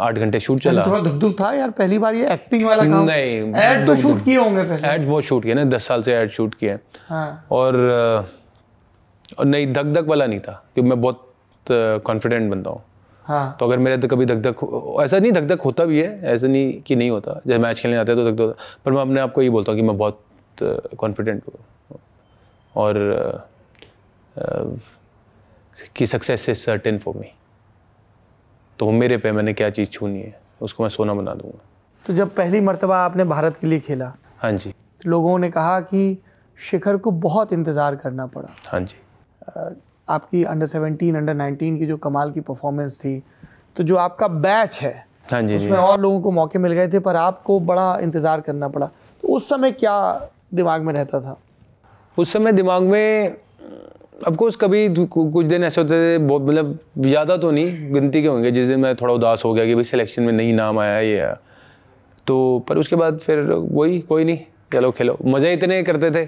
आठ घंटे शूट चला। थोड़ा दुख दुख था यार पहली बार ये एक्टिंग वाला काम? नहीं, एड तो शूट किए होंगे पहले एड बहुत शूट किया ना दस साल से एड शूट किया है। हाँ और और नहीं धक धक वाला नहीं था क्योंकि मैं बहुत कॉन्फिडेंट बनता हूँ। हाँ। तो अगर मेरे तो कभी धक धक ऐसा नहीं धक धक होता भी है ऐसा नहीं कि नहीं होता। जब मैच खेलने जाते हैं तो धक धक होता पर मैं अपने आप को ये बोलता हूँ कि मैं बहुत कॉन्फिडेंट हूँ। और कि success is certain for me तो मेरे पे मैंने क्या चीज़ छूनी है उसको मैं सोना बना दूँगा। तो जब पहली मरतबा आपने भारत के लिए खेला हाँ जी। तो लोगों ने कहा कि शिखर को बहुत इंतज़ार करना पड़ा। हाँ जी। आपकी अंडर 17 अंडर 19 की जो कमाल की परफॉर्मेंस थी तो जो आपका बैच है हाँ जी उसमें और लोगों को मौके मिल गए थे पर आपको बड़ा इंतज़ार करना पड़ा। तो उस समय क्या दिमाग में रहता था? उस समय दिमाग में ऑफकोर्स कभी कुछ दिन ऐसे होते थे बहुत मतलब ज़्यादा तो नहीं गिनती के होंगे जिस दिन मैं थोड़ा उदास हो गया कि भाई सिलेक्शन में नहीं नाम आया ये आया तो पर उसके बाद फिर वही कोई नहीं चलो खेलो। मज़े इतने करते थे।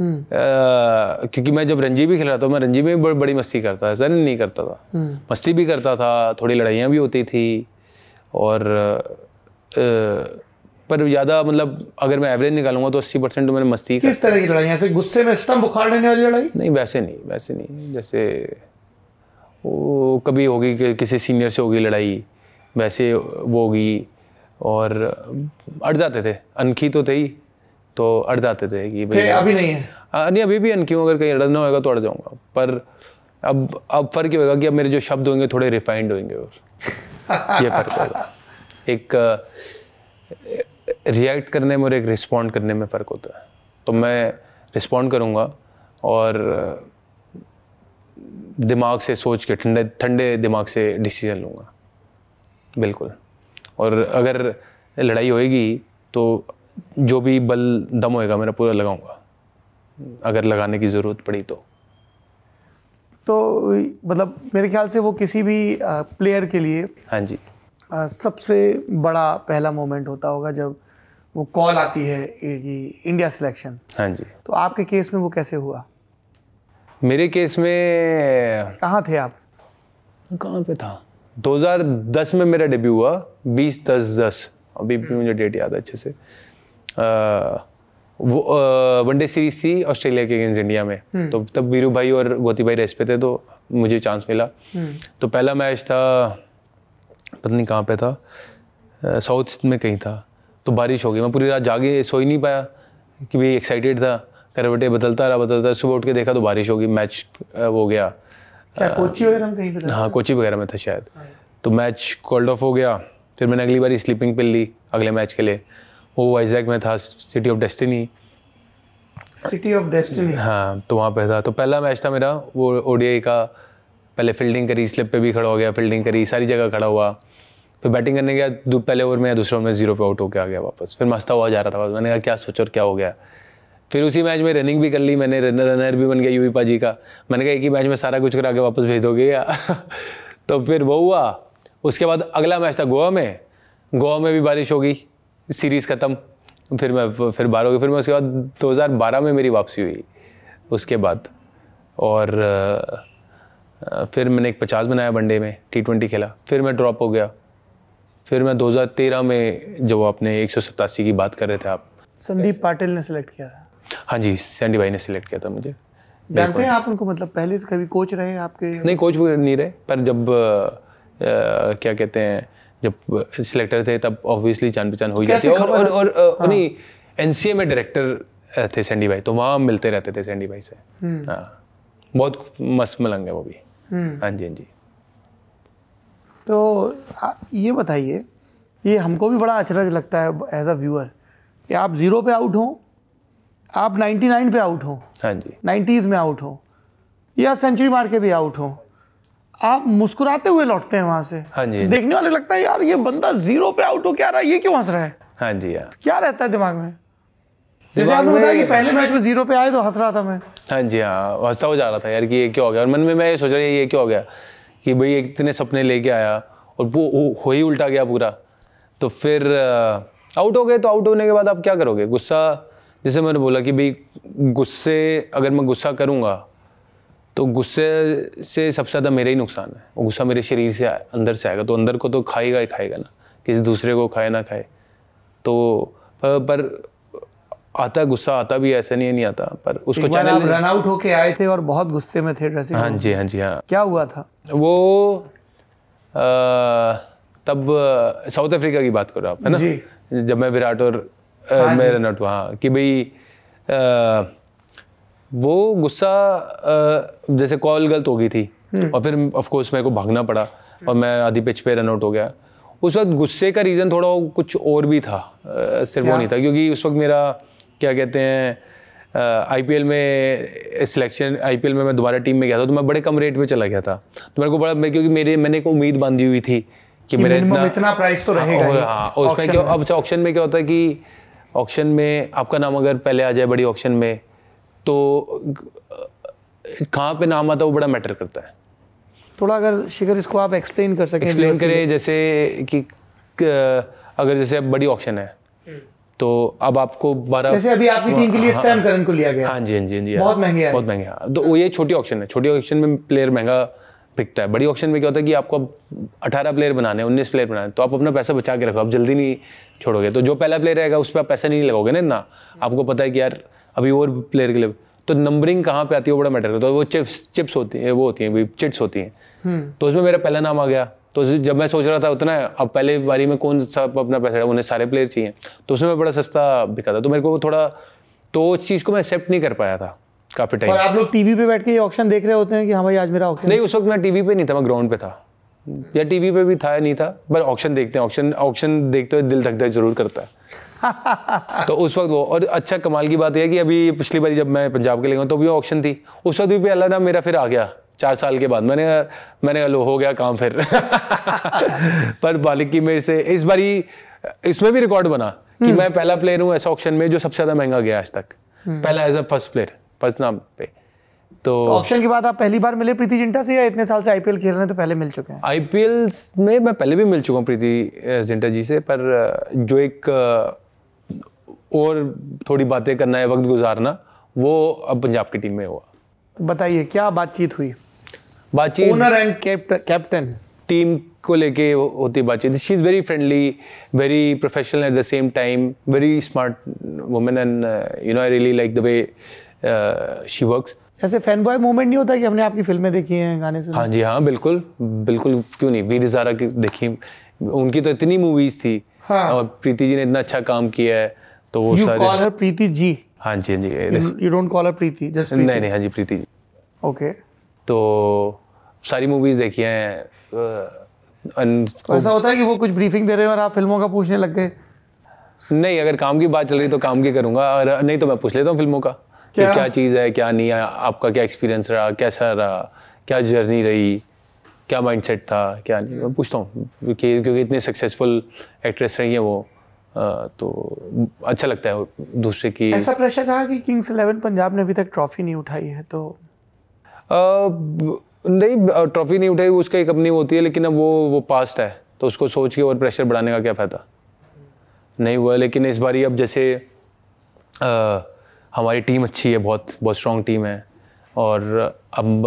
क्योंकि मैं जब रणजी भी खेल रहा था मैं रणजी में भी बड़ी, बड़ी मस्ती करता था ऐसा नहीं करता था। मस्ती भी करता था थोड़ी लड़ाइयाँ भी होती थी। और पर ज़्यादा मतलब अगर मैं एवरेज निकालूँगा तो अस्सी परसेंट तो मैंने मस्ती किस तरह की लड़ाई ऐसे गुस्से में स्टम्प उखाड़ लेने वाली लड़ाई? नहीं वैसे नहीं वैसे नहीं। जैसे वो कभी होगी कि किसी सीनियर से होगी लड़ाई वैसे वो होगी। और अड़ जाते थे। अनखी तो थे ही। तो अड़ जाते थे कि भाई अभी नहीं है। नहीं अभी भी अनखी हूँ अगर कहीं अड़ना होगा तो अड़ जाऊँगा। पर अब अब फ़र्क ये होगा कि अब मेरे जो शब्द होंगे थोड़े रिफाइंड होंगे और ये फ़र्क होगा। एक रिएक्ट करने में और एक रिस्पॉन्ड करने में फ़र्क होता है। तो मैं रिस्पॉन्ड करूँगा और दिमाग से सोच के ठंडे ठंडे दिमाग से डिसीज़न लूँगा। बिल्कुल। और अगर लड़ाई होएगी तो जो भी बल दम होएगा मेरा पूरा लगाऊँगा। अगर लगाने की ज़रूरत पड़ी तो। तो मतलब मेरे ख्याल से वो किसी भी प्लेयर के लिए हाँ जी। सबसे बड़ा पहला मोमेंट होता होगा जब वो कॉल आती है इंडिया सिलेक्शन हाँ जी। तो आपके केस में वो कैसे हुआ? मेरे केस में कहाँ थे आप? कहाँ पे था? 2010 में मेरा डेब्यू हुआ 20 दस दस। अभी भी मुझे डेट याद है अच्छे से। वनडे सीरीज़ थी ऑस्ट्रेलिया के अगेंस्ट इंडिया में। तो तब वीरू भाई और गोती भाई रेस पे थे तो मुझे चांस मिला। तो पहला मैच था पता नहीं कहाँ पे था साउथ में कहीं था। तो बारिश हो गई मैं पूरी रात जागे सो ही नहीं पाया कि भाई एक्साइटेड था करवटे बदलता रहा बदलता रहा। सुबह उठ के देखा तो बारिश होगी मैच हो गया। क्या कोची वगैरह में कहीं हाँ कोची वगैरह में था शायद। तो मैच कॉल्ड ऑफ़ हो गया फिर मैंने अगली बार स्लीपिंग पिल ली अगले मैच के लिए। वो वाइजैक में था city of destiny city of destiny हाँ तो वहाँ पे था। तो पहला मैच था मेरा वो ओडीआई का। पहले फील्डिंग करी स्लिप पे भी खड़ा हो गया फील्डिंग करी सारी जगह खड़ा हुआ। फिर बैटिंग करने गया दो पहले ओवर में या दूसरे ओवर में ज़ीरो पे आउट होकर आ गया वापस। फिर मस्ता हुआ जा रहा था मैंने कहा क्या सोचो और क्या हो गया? फिर उसी मैच में रनिंग भी कर ली मैंने रनर रनर भी बन गया यूवी पाजी का। मैंने कहा एक ही मैच में सारा कुछ करा के वापस भेज दोगे या? तो फिर वो हुआ। उसके बाद अगला मैच था गोवा में। गोवा में भी बारिश हो गई। सीरीज़ ख़त्म फिर मैं फिर बारह हो गई फिर मैं उसके बाद 2012 में मेरी वापसी हुई उसके बाद। और फिर मैंने एक पचास बनाया वनडे में टी ट्वेंटी खेला फिर मैं ड्रॉप हो गया। फिर मैं 2013 में जब आपने एक सौ सतासी की बात कर रहे थे आप। संदीप पाटिल ने सेलेक्ट किया था। हाँ जी सैंडी भाई ने सिलेक्ट किया था मुझे। जानते हैं आप उनको मतलब पहले से कभी कोच रहे आपके? नहीं कोच नहीं रहे पर जब अ, क्या कहते हैं जब सिलेक्टर थे तब ऑब्वियसली जान पहचान हो ही जाती है। और और, और अ, नहीं एनसीए में डायरेक्टर थे सैंडी भाई तो वहाँ मिलते रहते थे सैंडी भाई से। हाँ। बहुत मस्त मलंग है वो भी। हाँ जी हाँ जी। तो ये बताइए ये हमको भी बड़ा अचरज लगता है एज अ व्यूअर कि आप ज़ीरो पे आउट हो आप 99 पे आउट हो हाँ जी। 90s में आउट हो या सेंचुरी मार के भी आउट हो आप मुस्कुराते हुए लौटते हैं वहाँ से। हाँ जी। देखने वाले लगता है यार ये बंदा ज़ीरो पे आउट हो क्या रहा है? ये क्यों हंस रहा है? हाँ जी यार क्या रहता है दिमाग में? जैसे दिमाग आपने बताया कि पहले मैच में ज़ीरो पे आए तो हंस रहा था मैं। हाँ जी हाँ। हंसता हो जा रहा था यार कि ये क्या हो गया? और मन में मैं ये सोच रहा ये क्या हो गया? कि भाई इतने सपने लेके आया और वो हो ही उल्टा गया पूरा। तो फिर आउट हो गए तो आउट होने के बाद आप क्या करोगे? गुस्सा जैसे मैंने बोला कि भाई गुस्से अगर मैं गुस्सा करूँगा तो गुस्से से सबसे ज़्यादा मेरा ही नुकसान है। वो गुस्सा मेरे शरीर से अंदर से आएगा। तो अंदर को तो खाएगा ही खाएगा ना। किसी दूसरे को खाए ना खाए। तो पर, पर आता गुस्सा आता भी ऐसा नहीं है नहीं आता। पर उसको चैनल रन आउट होके आए थे और बहुत गुस्से में थे ड्रेसिंग हाँ जी हाँ जी हाँ। क्या हुआ था? वो अ, तब साउथ अफ्रीका की बात करो आप है ना। जब मैं विराट और अ, मैं रन आउट हुआ हाँ, कि भाई वो गुस्सा जैसे कॉल गलत हो गई थी और फिर ऑफ़ कोर्स मेरे को भागना पड़ा और मैं आधी पिच पे रन आउट हो गया। उस वक्त गुस्से का रीज़न थोड़ा कुछ और भी था सिर्फ़ वो नहीं था क्योंकि उस वक्त मेरा क्या कहते हैं आईपीएल में सिलेक्शन आईपीएल में मैं दोबारा टीम में गया था तो मैं बड़े कम रेट पे चला गया था। तो मेरे को बड़ा मैं क्योंकि मेरे मैंने एक उम्मीद बांधी हुई थी कि मेरा इतना इतना प्राइस तो रहेगा ही हाँ और उसमें क्या अब ऑप्शन में क्या होता है कि ऑक्शन में आपका नाम अगर पहले आ जाए बड़ी ऑप्शन में तो कहाँ पे नाम आता है वो बड़ा मैटर करता है। थोड़ा अगर शिखर इसको आप एक्सप्लेन कर सकें एक्सप्लेन करें जैसे कि अगर जैसे अब बड़ी ऑप्शन है तो अब आपको बारह जैसे अभी आपकी टीम के लिए सैम करन को लिया गया। हाँ जी हाँ जी हाँ जी बहुत हाँ। महँगे बहुत महँगे हाँ। तो वो ये छोटी ऑप्शन है। छोटी ऑप्शन में प्लेयर महँगा बिकता है। बड़ी ऑप्शन में क्या होता है कि आपको अब अठारह प्लेयर बनाने हैं उन्नीस प्लेयर बनाने हैं, तो आप अपना पैसा बचा के रखो। आप जल्दी नहीं छोड़ोगे। तो जो पहला प्लेयर रहेगा उस पर आप पैसा नहीं लगाओगे ना इतना। आपको पता है कि यार अभी और प्लेयर के लिए। तो नंबरिंग कहाँ पे आती है वो बड़ा मैटर करता है। तो वो चिप्स चिप्स होती हैं वो होती हैं चिट्स होती हैं। तो उसमें मेरा पहला नाम आ गया। तो जब मैं सोच रहा था उतना अब पहले बारी में कौन सा अपना पैसा उन्हें सारे प्लेयर चाहिए। तो उसमें मैं बड़ा सस्ता बिका था। तो मेरे को वो थोड़ा तो उस चीज़ को मैं एक्सेप्ट नहीं कर पाया था काफ़ी टाइम और आप लोग टीवी पे बैठ के ऑप्शन देख रहे होते हैं कि हाँ भाई आज मेरा ऑक्शन नहीं उस वक्त मैं टीवी पे नहीं था मैं ग्राउंड पे था। या टीवी पे भी था या नहीं था पर ऑक्शन देखते हैं। ऑक्शन ऑक्शन देखते हुए दिल धक धक ज़रूर करता है। तो उस वक्त वो और अच्छा कमाल की बात यह है कि अभी पिछली बार जब मैं पंजाब के लिए गया तो भी ऑक्शन थी। उस वक्त भी अल्लाह ना मेरा फिर आ गया चार साल के बाद। मैंने मैंने लो हो गया काम फिर। पर मालिक की मेरे से इस बारी इसमें भी रिकॉर्ड बना कि मैं पहला प्लेयर हूँ ऐसा ऑप्शन में जो सबसे ज़्यादा महँगा गया आज तक। पहला as a first player first नाम पे। तो ऑप्शन के बाद आप पहली बार मिले प्रीति जिंटा से या इतने साल से आईपीएल खेल रहे हैं तो पहले मिल चुके हैं? आईपीएल में मैं पहले भी मिल चुका हूँ प्रीति जिंटा जी से पर जो एक और थोड़ी बातें करना है वक्त गुजारना वो अब पंजाब की टीम में हुआ। तो बताइए क्या बातचीत हुई? बातचीत ओनर एंड कैप्टन टीम को लेके होती बातचीत। She is very friendly very professional at the same time very smart women and you know I really like the way she works ऐसे फ़ैन बॉय मोमेंट नहीं होता कि हमने आपकी फ़िल्में देखी हैं गाने सुने? हाँ जी हाँ बिल्कुल बिल्कुल क्यों नहीं? वीर ज़ारा की देखी। उनकी तो इतनी मूवीज़ थी। हाँ। और प्रीति जी ने इतना अच्छा काम किया है। तो वो you call her Preeti ji हाँ जी हाँ जी you don't call her Preeti just नहीं नहीं हाँ जी प्रीति जी ओके तो सारी मूवीज़ देखी हैं तो ऐसा होता है कि वो कुछ ब्रीफिंग दे रहे हो और आप फ़िल्मों का पूछने लग गए? नहीं अगर काम की बात चल रही तो काम की करूँगा और नहीं तो मैं पूछ लेता हूँ फ़िल्मों का कि क्या? क्या चीज़ है क्या नहीं है आपका क्या एक्सपीरियंस रहा कैसा रहा क्या जर्नी रही क्या माइंडसेट था क्या नहीं मैं पूछता हूँ क्योंकि इतने सक्सेसफुल एक्ट्रेस रही हैं वो। तो अच्छा लगता है दूसरे की ऐसा प्रेशर रहा कि किंग्स इलेवन पंजाब ने अभी तक ट्रॉफी नहीं उठाई है तो ब- नहीं ट्रॉफी नहीं उठाई उसका एक अपनी होती है लेकिन अब वो वो पास्ट है तो उसको सोच के और प्रेशर बढ़ाने का क्या फ़ायदा? नहीं हुआ लेकिन इस बारी अब जैसे अ, हमारी टीम अच्छी है बहुत बहुत स्ट्रॉन्ग टीम है और अब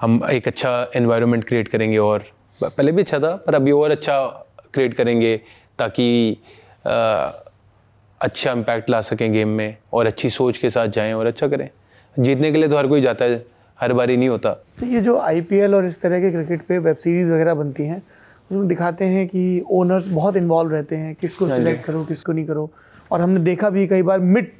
हम एक अच्छा एनवायरनमेंट क्रिएट करेंगे और पहले भी अच्छा था पर अभी और अच्छा क्रिएट करेंगे ताकि अच्छा इम्पैक्ट ला सकें गेम में और अच्छी सोच के साथ जाएँ और अच्छा करें। जीतने के लिए तो हर कोई जाता है हर बारी नहीं होता। तो ये जो आईपीएल और इस तरह के क्रिकेट पे वेब सीरीज़ वगैरह बनती हैं उसमें दिखाते हैं कि ओनर्स बहुत इन्वॉल्व रहते हैं किसको सिलेक्ट करो किसको नहीं करो। और हमने देखा भी कई बार मिड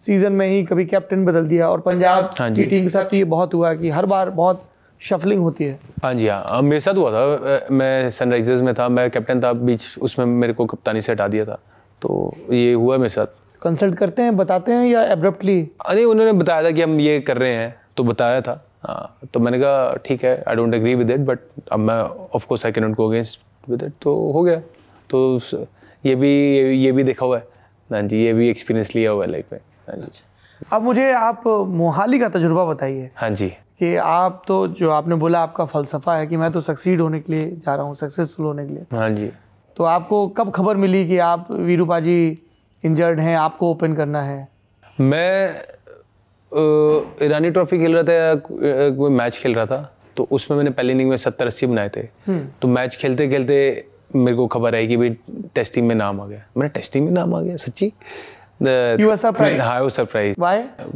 सीज़न में ही कभी कैप्टन बदल दिया और पंजाब हाँ की। टीम के साथ तो ये बहुत हुआ कि हर बार बहुत शफलिंग होती है। हाँ जी हाँ। मेरे साथ हुआ था। मैं सनराइजर्स में था मैं कैप्टन था बीच उसमें मेरे को कप्तानी से हटा दिया था। तो ये हुआ मेरे साथ। कंसल्ट करते हैं बताते हैं या एब्रप्टली अरे उन्होंने बताया था कि हम ये कर रहे हैं तो बताया था। हाँ तो मैंने कहा ठीक है I don't agree with it but अब मैं of course I can not go against with it तो हो गया। तो ये भी ये, ये भी देखा हुआ है। हाँ जी ये भी एक्सपीरियंस लिया हुआ है लाइफ में। हाँ जी। अब मुझे आप मोहाली का तजुर्बा बताइए। हाँ जी। कि आप तो जो आपने बोला आपका फलसफा है कि मैं तो सक्सीड होने के लिए जा रहा हूँ सक्सेसफुल होने के लिए। हाँ जी। तो आपको कब खबर मिली कि आप वीरू पाजी इंजर्ड हैं आपको ओपन करना है? मैं ईरानी ट्रॉफी खेल रहा था या कोई मैच खेल रहा था तो उसमें मैंने पहली इनिंग में सत्तर अस्सी बनाए थे। तो मैच खेलते खेलते मेरे को खबर आई कि भाई टेस्ट टीम में नाम आ गया। मैंने टेस्ट टीम में नाम आ गया सच्ची? Surprised? हाँ सरप्राइज़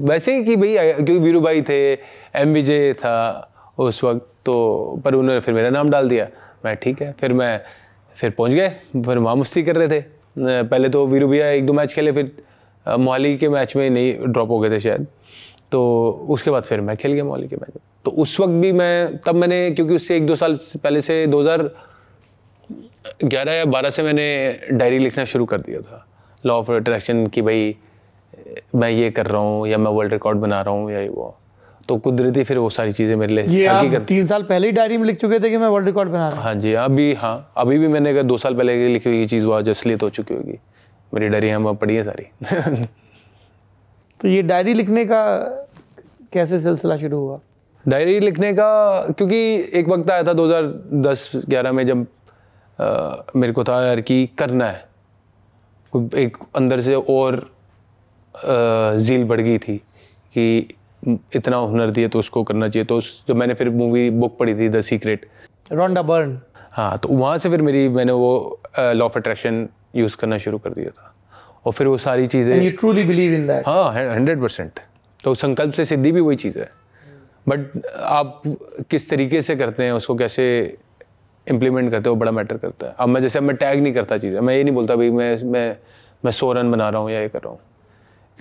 वैसे ही कि भाई क्योंकि वीरू भाई थे एम था उस वक्त तो पर उन्होंने फिर मेरा नाम डाल दिया। मैं, ठीक है। फिर मैं, फिर पहुँच गए। फिर वहाँ मस्ती कर रहे थे। पहले तो वीरू भैया एक दो मैच खेले, फिर मोहाली के मैच में नहीं ड्रॉप हो गए थे शायद। तो उसके बाद फिर मैं खेल गया मोहाली के मैच में। तो उस वक्त भी मैं, तब मैंने, क्योंकि उससे एक दो साल पहले से दो ग्यारह या बारह से मैंने डायरी लिखना शुरू कर दिया था। लॉ ऑफ़ अट्रैक्शन कि, भाई, मैं ये कर रहा हूँ या मैं वर्ल्ड रिकॉर्ड बना रहा हूँ ये वो। तो कुदरती फिर वो सारी चीज़ें मेरे लिए हकीकत तीन साल पहले ही डायरी में लिख चुके थे कि मैं वर्ल्ड रिकॉर्ड बना रहा हाँ? जी अभी हाँ अभी भी मैंने अगर दो साल पहले लिखी हुई चीज़ वो आज असलियत हो चुकी होगी। मेरी डायरी हम पढ़ी है सारी। तो ये डायरी लिखने का कैसे सिलसिला शुरू हुआ? डायरी लिखने का क्योंकि एक वक्त आया था 2010-11 में जब अ, मेरे को था यार कि करना है। एक अंदर से और अ, जील बढ़ गई थी कि इतना हुनर दिए तो उसको करना चाहिए। तो जब मैंने फिर मूवी बुक पढ़ी थी द सीक्रेट रोंडा बर्न। हाँ तो वहाँ से फिर मेरी मैंने वो लॉ ऑफ़ अट्रैक्शन यूज़ करना शुरू कर दिया था। और फिर वो सारी चीज़ें you truly believe in that हाँ हंड्रेड परसेंट तो संकल्प से सिद्धि भी वही चीज़ है। बट आप किस तरीके से करते हैं उसको कैसे इम्प्लीमेंट करते हो बड़ा मैटर करता है। अब मैं जैसे मैं टैग नहीं करता चीज़ें। मैं ये नहीं बोलता भाई मैं मैं मैं सो रन बना रहा हूँ या ये कर रहा हूँ।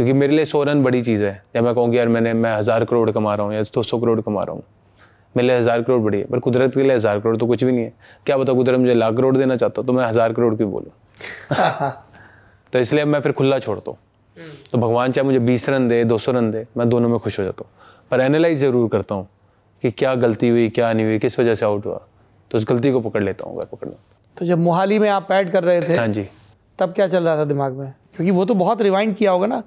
क्योंकि मेरे लिए सौ रन बड़ी चीज़ है। या मैं कहूँगी यार मैंने मैं हज़ार करोड़ कमा रहा हूँ या दो सौ करोड़ कमा रहा हूँ। मेरे लिए हज़ार करोड़ बड़ी है पर कुदरत के लिए हज़ार करोड़ तो कुछ भी नहीं है। क्या बताओ कुदरत मुझे लाख करोड़ देना चाहता हूँ तो मैं हज़ार करोड़ क्यों बोलूँ? तो इसलिए मैं फिर खुला छोड़ता हूँ तो भगवान चाहे मुझे बीस रन दे दो सौ रन दे मैं दोनों में खुश हो जाता हूँ। पर एनालाइज ज़रूर करता हूँ कि क्या गलती हुई क्या नहीं हुई किस वजह से आउट हुआ। तो उस गलती को पकड़ लेता हूँ अगर पकड़ना। तो जब मोहाली में आप पैड कर रहे थे हाँ जी। तब क्या चल रहा था दिमाग में? क्योंकि वो तो बहुत रिवाइंड किया होगा ना।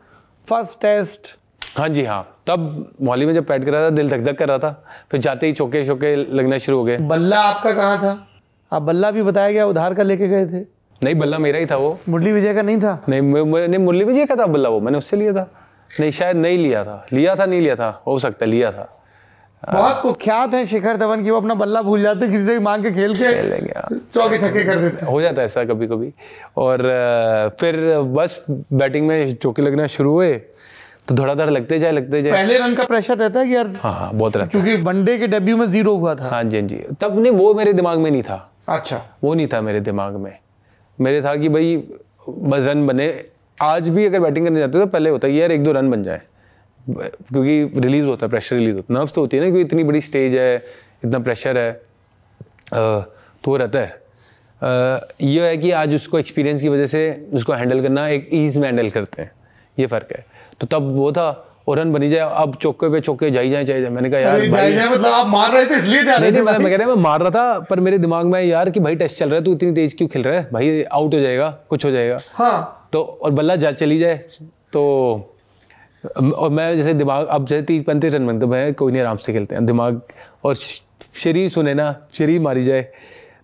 First test. हाँ जी हाँ। तब मोहाली में जब पैट कर रहा था दिल धक धक कर रहा था फिर जाते ही चौके चौके लगना शुरू हो गए। बल्ला आपका कहाँ था? आप बल्ला भी बताया गया उधार का लेके गए थे। नहीं बल्ला मेरा ही था वो। मुरली विजय का नहीं था? नहीं मुरली विजय का था बल्ला वो मैंने उससे लिया था। नहीं शायद नहीं लिया था। लिया था नहीं लिया था हो सकता लिया था। बहुत कुख्यात है शिखर धवन की वो अपना बल्ला भूल जाते किसी से मांग के खेल के हाँ। चौके छक्के कर देते हो। जाता है ऐसा कभी कभी और फिर बस बैटिंग में चौके लगना शुरू हुए तो धड़ा धड़ लगते जाए लगते जाए। पहले रन का प्रेशर रहता है कि यार हाँ हाँ बहुत रहता क्योंकि वनडे के डेब्यू में ज़ीरो हुआ था। हाँ जी हाँ जी। तब नहीं वो मेरे दिमाग में नहीं था। अच्छा। वो नहीं था मेरे दिमाग में। मेरे था कि भाई बस रन बने। आज भी अगर बैटिंग करने जाते तो पहले होता है यार एक दो रन बन जाए। क्योंकि रिलीज़ होता है प्रेशर रिलीज़ होता है। नर्व्स तो होती है ना क्योंकि इतनी बड़ी स्टेज है इतना प्रेशर है। तो रहता है। ये है कि आज उसको एक्सपीरियंस की वजह से उसको हैंडल करना एक ईज में हैंडल करते हैं। ये फ़र्क है। तो तब वो था और रन बनी जाए अब चौके पे चौके जाई जाए जाए। मैंने कहा यार भाई मतलब आप मार रहे थे इसलिए जा रहे थे मैं मैं कह रहा मैं मार रहा था पर मेरे दिमाग में यार कि भाई टेस्ट चल रहा है तू इतनी तेज क्यों खेल रहा है? भाई आउट हो जाएगा कुछ हो जाएगा। हाँ। तो और बल्ला जा चली जाए तो और मैं जैसे दिमाग अब जैसे तीस पैंतीस रन बनते मैं कोई नहीं आराम से खेलते हैं। दिमाग और शरीर सुने ना शरीर मारी जाए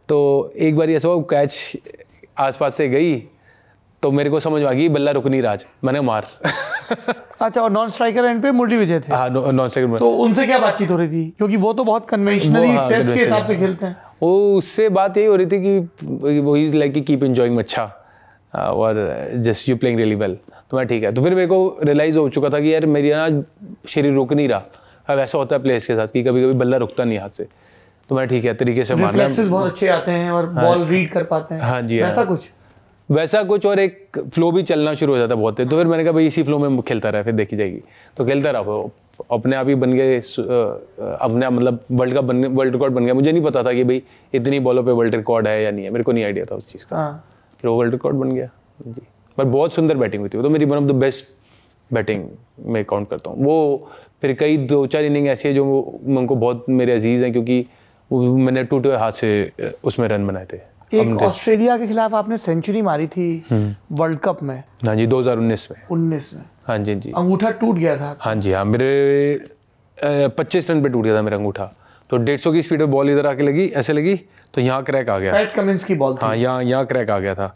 तो एक बार ऐसा हुआ कैच आसपास से गई तो मेरे को समझ में आ गई बल्ला रुक नहीं रहा आज मैंने मार। अच्छा और नॉन स्ट्राइकर एंड पे मुरली विजय थे? हाँ नॉन सेकंड तो उनसे क्या बातचीत हो रही थी? क्योंकि वो तो बहुत कन्वेंशनली हाँ, टेस्ट के हिसाब से खेलते हैं। वो उससे बात यही हो रही थी कि वो इज़ लाइक कीप एंजॉइंग अच्छा। और just you playing really well तो मैं ठीक है। तो फिर मेरे को रियलाइज़ हो चुका था कि यार मेरी ना शरीर रुक नहीं रहा। अब ऐसा होता है प्लेयर्स के साथ कि कभी कभी बल्ला रुकता नहीं हाथ से। तो मैं ठीक है तरीके से मारना बहुत अच्छे आते हैं और बॉल रीड कर पाते हैं। हाँ जी, हाँ। ऐसा कुछ? वैसा कुछ और एक फ्लो भी चलना शुरू हो जाता है बहुत है तो फिर मैंने कहा भाई इसी फ्लो में खेलता रहा फिर देखी जाएगी। तो खेलता रहा। वो अपने आप ही बन गए अपने आप मतलब वर्ल्ड कप बन वर्ल्ड रिकॉर्ड बन गया। मुझे नहीं पता था कि भाई इतनी बॉलों पे वर्ल्ड रिकॉर्ड है या नहीं है। मेरे को नहीं आइडिया था उस चीज़ का। हाँ। फिर वो वर्ल्ड रिकॉर्ड बन गया। जी। पर बहुत सुंदर बैटिंग हुई थी। वो तो मेरी one of the best batting में काउंट करता हूँ। वो फिर कई दो चार इनिंग ऐसी है जो मैं उनको बहुत मेरे अज़ीज़ हैं क्योंकि मैंने टूटे हाथ से उसमें रन बनाए थे। एक ऑस्ट्रेलिया के खिलाफ आपने सेंचुरी मारी थी हम्म। वर्ल्ड कप में। हाँ जी 2019 में। 19 में। हाँ जी जी। अंगूठा टूट गया था। हाँ जी हाँ मेरे पच्चीस रन पे टूट गया था मेरा अंगूठा। तो डेढ़ सौ की स्पीड में बॉल इधर आके लगी ऐसे लगी तो यहाँ क्रैक आ गया। पैट कमिंस की बॉल हाँ यहाँ यहाँ क्रैक आ गया था।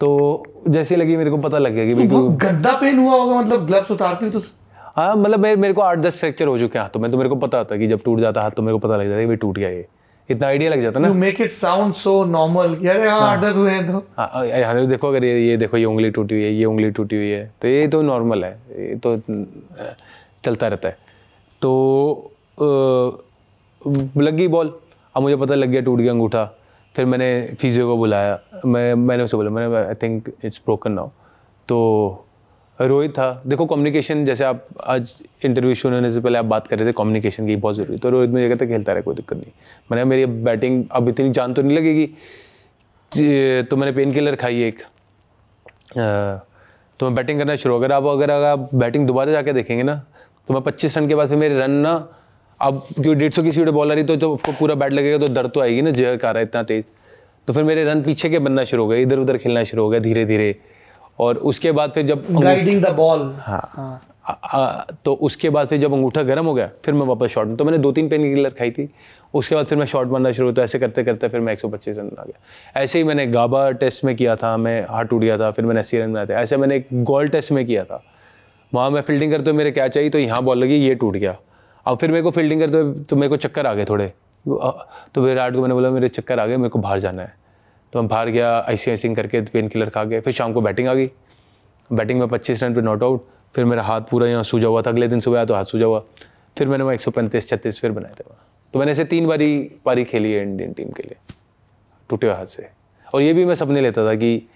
तो जैसे लगी मेरे को पता लग गया कि भाई बहुत गंदा पेन हुआ होगा मतलब ग्लव्स उतारती तो हाँ मतलब मेरे मेरे को आठ दस फ्रैक्चर हो चुके हैं हाथों में तो मेरे को पता था कि जब टूट जाता हाथ तो मेरे को पता लग जाता है कि टूट गया ये। इतना आइडिया लग जाता ना। You make it sound so normal कि अरे हाँ आठ दस हुए हैं तो। हाँ देखो अगर ये ये देखो ये उंगली टूटी हुई है ये उंगली टूटी हुई है तो ये तो नॉर्मल है ये तो चलता रहता है। तो लग गई बॉल अब मुझे पता लग गया टूट गया अंगूठा। फिर मैंने फिजियो को बुलाया। मैं, मैंने उसे बोला, मैंने I think it's broken now तो रोहित था। देखो कम्युनिकेशन जैसे आप आज इंटरव्यू शुरू होने से पहले आप बात कर रहे थे कम्युनिकेशन की बहुत ज़रूरी तो रोहित मुझे कहता खेलता रहे, कोई दिक्कत नहीं। मैंने मेरी बैटिंग अब इतनी जान तो नहीं लगेगी। तो मैंने पेन किलर खाई एक। तो मैं बैटिंग करना शुरू, अगर आप अगर आप बैटिंग दोबारा जाके देखेंगे ना तो मैं 25 रन के बाद फिर मेरे रन ना अब क्योंकि डेढ़ सौ की स्पीड बॉल आ रही तो, तो उसको पूरा बैट लगेगा तो दर्द तो आएगी ना जय आ रहा है इतना तेज। तो फिर मेरे रन पीछे के बनना शुरू हो गए इधर उधर खेलना शुरू हो गया धीरे धीरे। और उसके बाद फिर जब गाइडिंग द बॉल हाँ। आ, आ, तो उसके बाद फिर जब अंगूठा गर्म हो गया फिर मैं वापस शॉट तो मैंने दो तीन पेन किलर खाई थी। उसके बाद फिर मैं शॉट मारना शुरू तो ऐसे करते करते फिर मैं 125 रन आ गया। ऐसे ही मैंने गाबा टेस्ट में किया था मैं हाथ टूट गया था फिर मैंने अस्सी रन बनाए थे। ऐसे मैंने एक गोल टेस्ट में किया था। वहाँ मैं फील्डिंग करते हुए मेरे कैच आई तो यहाँ बॉल लगी ये टूट गया। अब फिर मेरे को फील्डिंग करते हुए तो मेरे को चक्कर आ गए थोड़े। तो विराट को मैंने बोला, मेरे चक्कर आ गए, मेरे को बाहर जाना है। तो मैं बाहर गया ऐसी ऐसी करके पेन किलर खा गए फिर शाम को बैटिंग आ गई। बैटिंग में 25 रन पर नॉट आउट फिर मेरा हाथ पूरा यहाँ सूझा हुआ था, अगले दिन सुबह आया तो हाथ सूझा हुआ। फिर मैंने वहाँ एक सौ पैंतीस, छत्तीस फिर बनाए थे वहाँ। तो मैंने ऐसे तीन बारी पारी खेली है इंडियन टीम के लिए, टूटे हुए हाथ से। और ये भी मैं सपने लेता था कि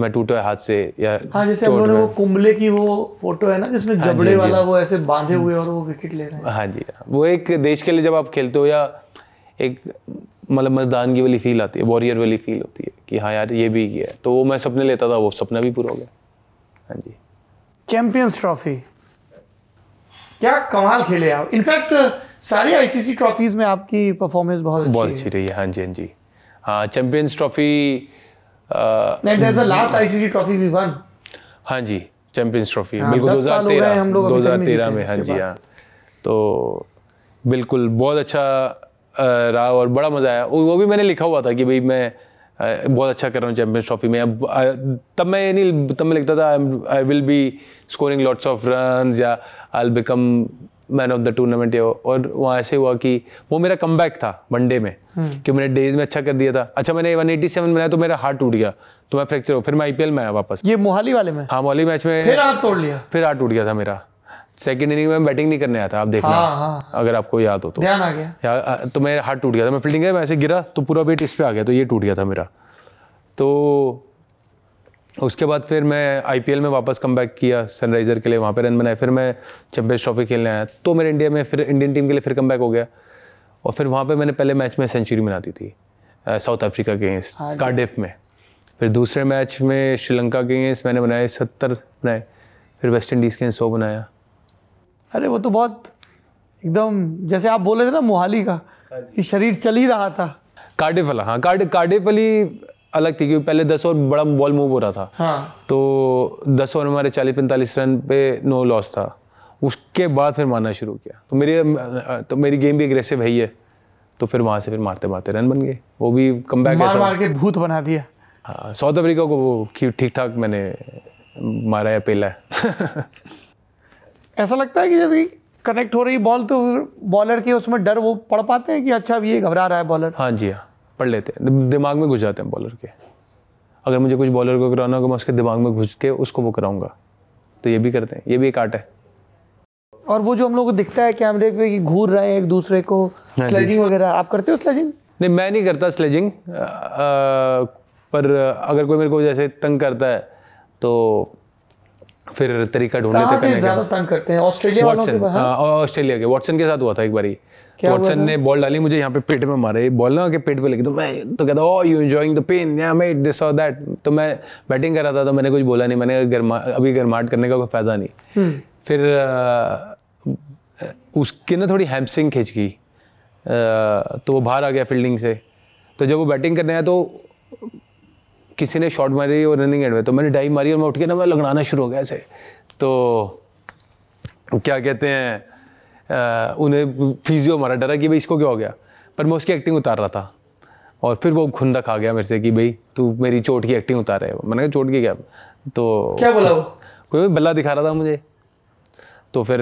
मैं टूटे हाथ से या हाँ जैसे हम लोगों ने वो कुंबले की वो फ़ोटो है ना जिसमें हाँ जबड़े वाला वो ऐसे बांधे हुए और वो विकेट ले रहे हैं। हाँ जी हाँ। वो एक देश के लिए जब आप खेलते हो या एक मतलब मतदान की वाली फील आती है वॉरियर वाली फील होती है कि हाँ यार ये भी किया है। तो वो मैं सपने लेता था वो सपना भी पूरा हो गया। हाँ जी। चैंपियंस ट्रॉफी क्या कमाल खेले आप। इनफैक्ट सारी आईसीसी ट्रॉफीज में आपकी परफॉर्मेंस बहुत बहुत अच्छी है। अच्छी रही है हाँ जी हाँ जी। हाँ चैंपियंस ट्रॉफी नहीं that's the last ICC trophy we won हाँ जी चैंपियंस ट्रॉफी हाँ, बिल्कुल दस साल हो गए 2013 हम लोग अभी तक नहीं 2013 जीते में हाँ जी हाँ। तो बिल्कुल बहुत अच्छा रहा और बड़ा मज़ा आया। वो वो भी मैंने लिखा हुआ था कि भाई मैं बहुत अच्छा कर रहा हूँ चैंपियंस ट्रॉफी में। अब तब मैं नहीं तब मैं लिखता था I will be scoring lots of run या I become man of the tournament और वहाँ ऐसे हुआ कि वो मेरा कम था वनडे में कि मैंने डेज़ में अच्छा कर दिया था। अच्छा मैंने 187 बनाया तो मेरा हार्ट टूट गया तो मैं फ्रैक्चर हो फिर मैं आईपीएल में आया वापस। ये मोहाली वाले में? हाँ वाली मैच में फिर हाथ तोड़ लिया? फिर हाथ टूट गया था मेरा। सेकंड इनिंग में बैटिंग नहीं करने आया था आप देखना। हाँ, हाँ। अगर आपको याद हो तो। ध्यान आ गया। या तो मेरा हाथ टूट गया था। मैं फील्डिंग में ऐसे गिरा तो पूरा वेट इस पे आ गया तो ये टूट गया था मेरा। तो उसके बाद फिर मैं आईपीएल में वापस कम किया सनराइजर के लिए वहाँ पे रन बनाए फिर मैं चैंपियंस ट्रॉफी खेलने आया। तो मेरे इंडिया में फिर इंडियन टीम के लिए फिर कम हो गया। और फिर वहाँ पे मैंने पहले मैच में सेंचुरी बनाती थी साउथ अफ्रीका के अगेंस्ट कार्डिफ में। फिर दूसरे मैच में श्रीलंका के अगेंस्ट मैंने बनाए सत्तर बनाए। फिर वेस्ट इंडीज़ के सौ बनाया। अरे वो तो बहुत एकदम जैसे आप बोले थे ना मोहाली का कि शरीर चल ही रहा था। कार्डिफ वाला हाँ कार्डिफ कार्डिफ वाली अलग थी क्योंकि पहले दस ओवर बड़ा बॉल मूव हो रहा था। हाँ। तो दस ओवर में हमारे चालीस पैंतालीस रन पे नो लॉस था। उसके बाद फिर मारना शुरू किया। तो मेरी तो मेरी गेम भी एग्रेसिव है ही है। तो फिर वहाँ से फिर मारते मारते रन बन गए। वो भी कम बैक मार मार के भूत बना दिया। हाँ साउथ अफ्रीका को वो ठीक ठाक मैंने मारा है पेला है। ऐसा लगता है कि जैसे कनेक्ट हो रही बॉल तो बॉलर के उसमें डर वो पड़ पाते हैं कि अच्छा अब ये घबरा रहा है बॉलर हाँ जी हाँ। पढ़ लेते हैं। दिमाग में घुस जाते हैं बॉलर के। अगर मुझे कुछ बॉलर को कराना होगा मैं उसके दिमाग में घुस के उसको वो कराऊँगा। तो ये भी करते हैं। ये भी एक आर्ट है। और वो जो हम लोग को दिखता है कैमरे पे कि घूर रहे हैं एक दूसरे को हाँ स्लेजिंग वगैरह आप करते हो स्लेजिंग नहीं मैं नहीं करता स्लेजिंग पर अगर कोई मेरे को जैसे तंग करता है तो फिर तरीका ढूंढ लेते हैं करने का तंग करते हैं। ऑस्ट्रेलिया वालों के हाँ? हाँ, ऑस्ट्रेलिया के। वॉटसन के साथ हुआ था एक बारी। वॉटसन ने बॉल डाली मुझे यहाँ पे पेट में मारा। ये बॉल ना के पेट पे लगी तो मैं तो कहता ओ you enjoying the pain yeah mate this और दैट तो मैं बैटिंग कर रहा था तो मैंने कुछ बोला नहीं। मैंने गरमा अभी गरमाहट करने का कोई फ़ायदा नहीं। हम्म। फिर उसकी ना थोड़ी हैमस्ट्रिंग खिंच गई। तो वो बाहर आ गया फील्डिंग से। तो जब वो बैटिंग करने आया तो किसी ने शॉट मारी और रनिंग एंड में। तो मैंने डाइव मारी और मैं उठ के ना मैं लगड़ाना शुरू हो गया ऐसे। तो क्या कहते हैं उन्हें फिजियो मारा डरा कि भाई इसको क्या हो गया? पर मैं उसकी एक्टिंग उतार रहा था। और फिर वो खुंदक आ गया मेरे से कि भाई तू मेरी चोट की एक्टिंग उतार रहे हो। मैंने कहा चोट की क्या? तो क्या बोला वो? कोई बल्ला दिखा रहा था मुझे। तो फिर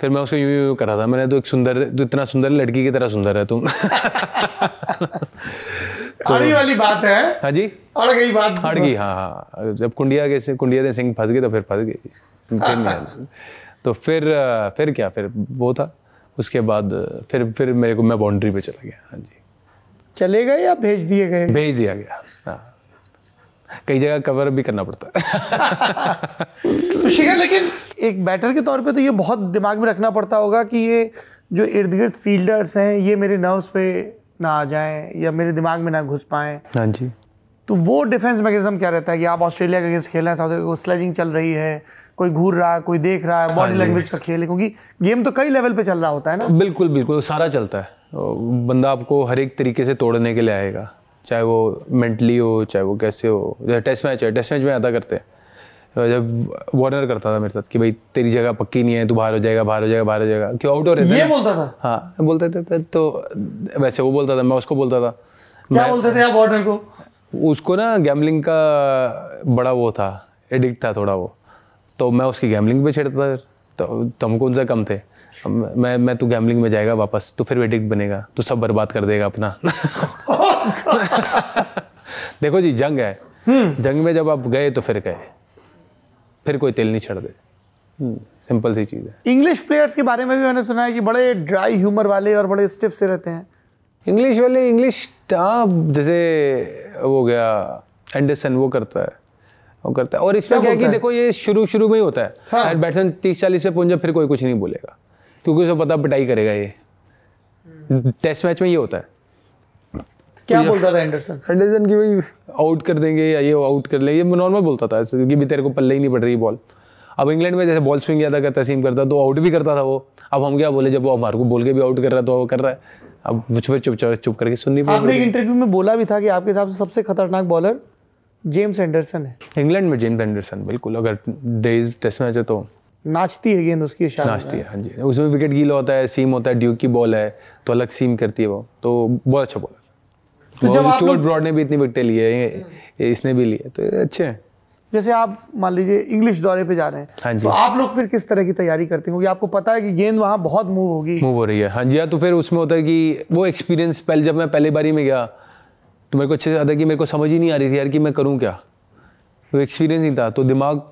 फिर मैं उसको यूँ यूँ कर रहा था। मैंने तो एक सुंदर तो इतना सुंदर लड़की की तरह सुंदर है तुम। अड़ी वाली बात है। हाँ जी? अड़ गई बात। हट गई हाँ हाँ। जब कुंडिया के कुंडिया के सिंह फंस गए तो फिर फंस गई। फिर नहीं। तो फिर फिर क्या? फिर वो था। उसके बाद फिर फिर मेरे को मैं बाउंड्री पे चला गया। हाँ जी। चले गए या भेज दिए गए? भेज दिया गया। हाँ। कई जगह कवर भी करना पड़ता है। तो शिखर लेकिन एक बैटर के तौर पे तो ये बहुत दिमाग में रखना पड़ता होगा कि ये जो इर्द गिर्द फील्डर्स हैं ये मेरे नर्व्स पे ना आ जाएँ या मेरे दिमाग में ना घुस पाएँ। हाँ जी। तो वो डिफेंस मैकेनिज्म क्या रहता है कि आप ऑस्ट्रेलिया के अगेंस्ट खेल रहे हैं साउथ अफ्रीका को स्लेजिंग चल रही है कोई घूर रहा है कोई देख रहा है बॉडी लैंग्वेज का खेल है क्योंकि गेम तो कई लेवल पे चल रहा होता है ना? बिल्कुल बिल्कुल सारा चलता है। बंदा आपको हर एक तरीके से तोड़ने के लिए आएगा चाहे वो मेंटली हो चाहे वो कैसे हो। जैसे टेस्ट मैच है टेस्ट मैच में आता करते हैं। जब वार्नर करता था मेरे साथ कि भाई तेरी जगह पक्की नहीं है तू बाहर हो जाएगा बाहर हो जाएगा बाहर हो जाएगा। क्यों आउट हो रहे थे ये बोलता था? हाँ बोलते थे थे तो वैसे वो बोलता था मैं उसको बोलता था। क्या बोलते थे आप ऑर्डर को? उसको ना गैमलिंग का बड़ा वो था एडिक्ट था थोड़ा वो। तो मैं उसकी गैमलिंग पे छेड़ता था तो तुम कौन सा कम थे? मैं मैं तू गैमलिंग में जाएगा वापस तो फिर एडिक्ट बनेगा तो सब बर्बाद कर देगा अपना। देखो जी जंग है। जंग में जब आप गए तो फिर गए। फिर कोई तेल नहीं छड़ दे। सिंपल सी चीज़ है। इंग्लिश प्लेयर्स के बारे में भी मैंने सुना है कि बड़े ड्राई ह्यूमर वाले और बड़े स्टिफ से रहते हैं। इंग्लिश वाले इंग्लिश हाँ जैसे वो हो गया एंडरसन वो करता है। वो करता है। और इसमें क्या है कि देखो ये शुरू शुरू में ही होता है। हाँ। बैट्समैन तीस चालीस से पहुँच जाए फिर कोई कुछ नहीं बोलेगा। क्योंकि उसे पता पिटाई करेगा ये। टेस्ट मैच में ये होता है। क्या बोलता था एंडरसन एंडरसन की भाई आउट कर देंगे या ये आउट कर ले। ये नॉर्मल बोलता था ऐसे क्योंकि भी तेरे को पल्ले ही नहीं पड़ रही बॉल अब इंग्लैंड में जैसे बॉल स्विंग ज़्यादा करता सीम करता तो आउट भी करता था वो। अब हम क्या बोले जब वो हमारे को बोल के भी आउट कर रहा है तो वो कर रहा है। अब पर चुप चुप करके सुननी पड़ी आपने एक इंटरव्यू में बोला भी था कि आपके हिसाब से सबसे खतरनाक बॉलर जेम्स एंडरसन है। इंग्लैंड में जेम्स एंडरसन बिल्कुल। अगर डेज़ टेस्ट मैच है तो। नाचती है गेंद उसकी इशारा नाचती है हाँ जी। उसमें विकेट गीला होता है सीम होता है ड्यूक की बॉल है तो अलग सीम करती है वो। तो बहुत अच्छा बॉलर तो जब आप ब्रॉड ने भी इतनी विकटें ली है ये- ये इसने भी ली है तो अच्छे हैं। जैसे आप मान लीजिए इंग्लिश दौरे पे जा रहे हैं हाँ जी। तो आप लोग फिर किस तरह की तैयारी करते हैं आपको पता है कि गेंद वहाँ बहुत मूव होगी। मूव हो रही है हाँ जी। हाँ तो फिर उसमें होता है कि वो एक्सपीरियंस पहले जब मैं पहली बारी में गया तो मेरे को अच्छे से आता कि मेरे को समझ ही नहीं आ रही थी यार कि मैं करूँ क्या। वो एक्सपीरियंस नहीं था तो दिमाग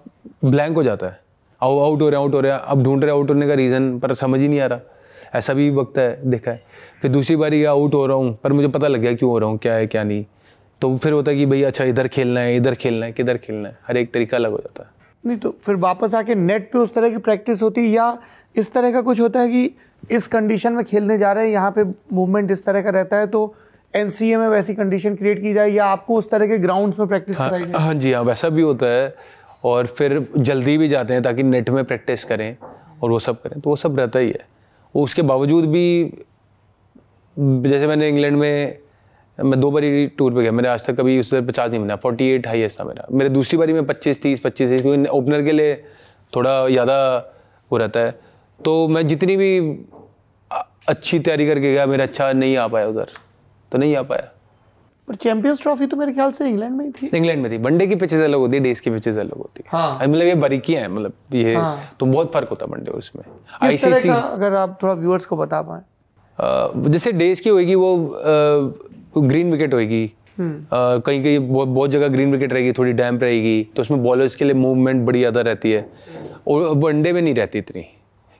ब्लैंक हो जाता है। आउट आउट हो रहे आउट हो रहे, अब ढूंढ रहे आउट होने का रीज़न पर समझ ही नहीं आ रहा। ऐसा भी वक्त है, देखा है। फिर दूसरी बारी गया आउट हो रहा हूँ, पर मुझे पता लग गया क्यों हो रहा हूँ, क्या है, क्या नहीं। तो फिर होता है कि भाई अच्छा इधर खेलना है, इधर खेलना है, किधर खेलना है, हर एक तरीका अलग हो जाता है। नहीं तो फिर वापस आके नेट पे उस तरह की प्रैक्टिस होती है, या इस तरह का कुछ होता है कि इस कंडीशन में खेलने जा रहे हैं, यहाँ पे मूवमेंट इस तरह का रहता है तो एनसीए में वैसी कंडीशन क्रिएट की जाए या आपको उस तरह के ग्राउंड्स में प्रैक्टिस हाँ, कराई जाए? हाँ जी हाँ वैसा भी होता है और फिर जल्दी भी जाते हैं ताकि नेट में प्रैक्टिस करें और वो सब करें तो वो सब रहता ही है। वो उसके बावजूद भी जैसे मैंने इंग्लैंड में मैं दो बारी टूर पे गया मैंने आज तक कभी उस पचास नहीं बना फोर्टी एट हाइएस्ट था मेरा। मेरे दूसरी बारी में पच्चीस तीस पच्चीस तीस क्योंकि ओपनर के लिए थोड़ा ज़्यादा वो रहता है। तो मैं जितनी भी अच्छी तैयारी करके गया मेरा अच्छा नहीं आ पाया उधर। तो नहीं आ पाया। पर चैंपियंस ट्रॉफी तो मेरे ख्याल से इंग्लैंड में ही थी। इंग्लैंड में थी। वनडे की पिचेस अलग होती है डेज़ की पिचेस अलग होती। है। हाँ। मतलब ये बारीकियाँ हैं मतलब ये हाँ। तो बहुत फ़र्क होता है वनडे और इसमें। आईसीसी अगर आप थोड़ा व्यूअर्स को बता पाए? जैसे डेज़ की होगी वो ग्रीन विकेट होगी। कहीं कहीं बहुत बहुत जगह ग्रीन विकेट रहेगी थोड़ी डैम्प रहेगी तो उसमें बॉलर्स के लिए मूवमेंट बड़ी ज़्यादा रहती है। और वनडे में नहीं रहती इतनी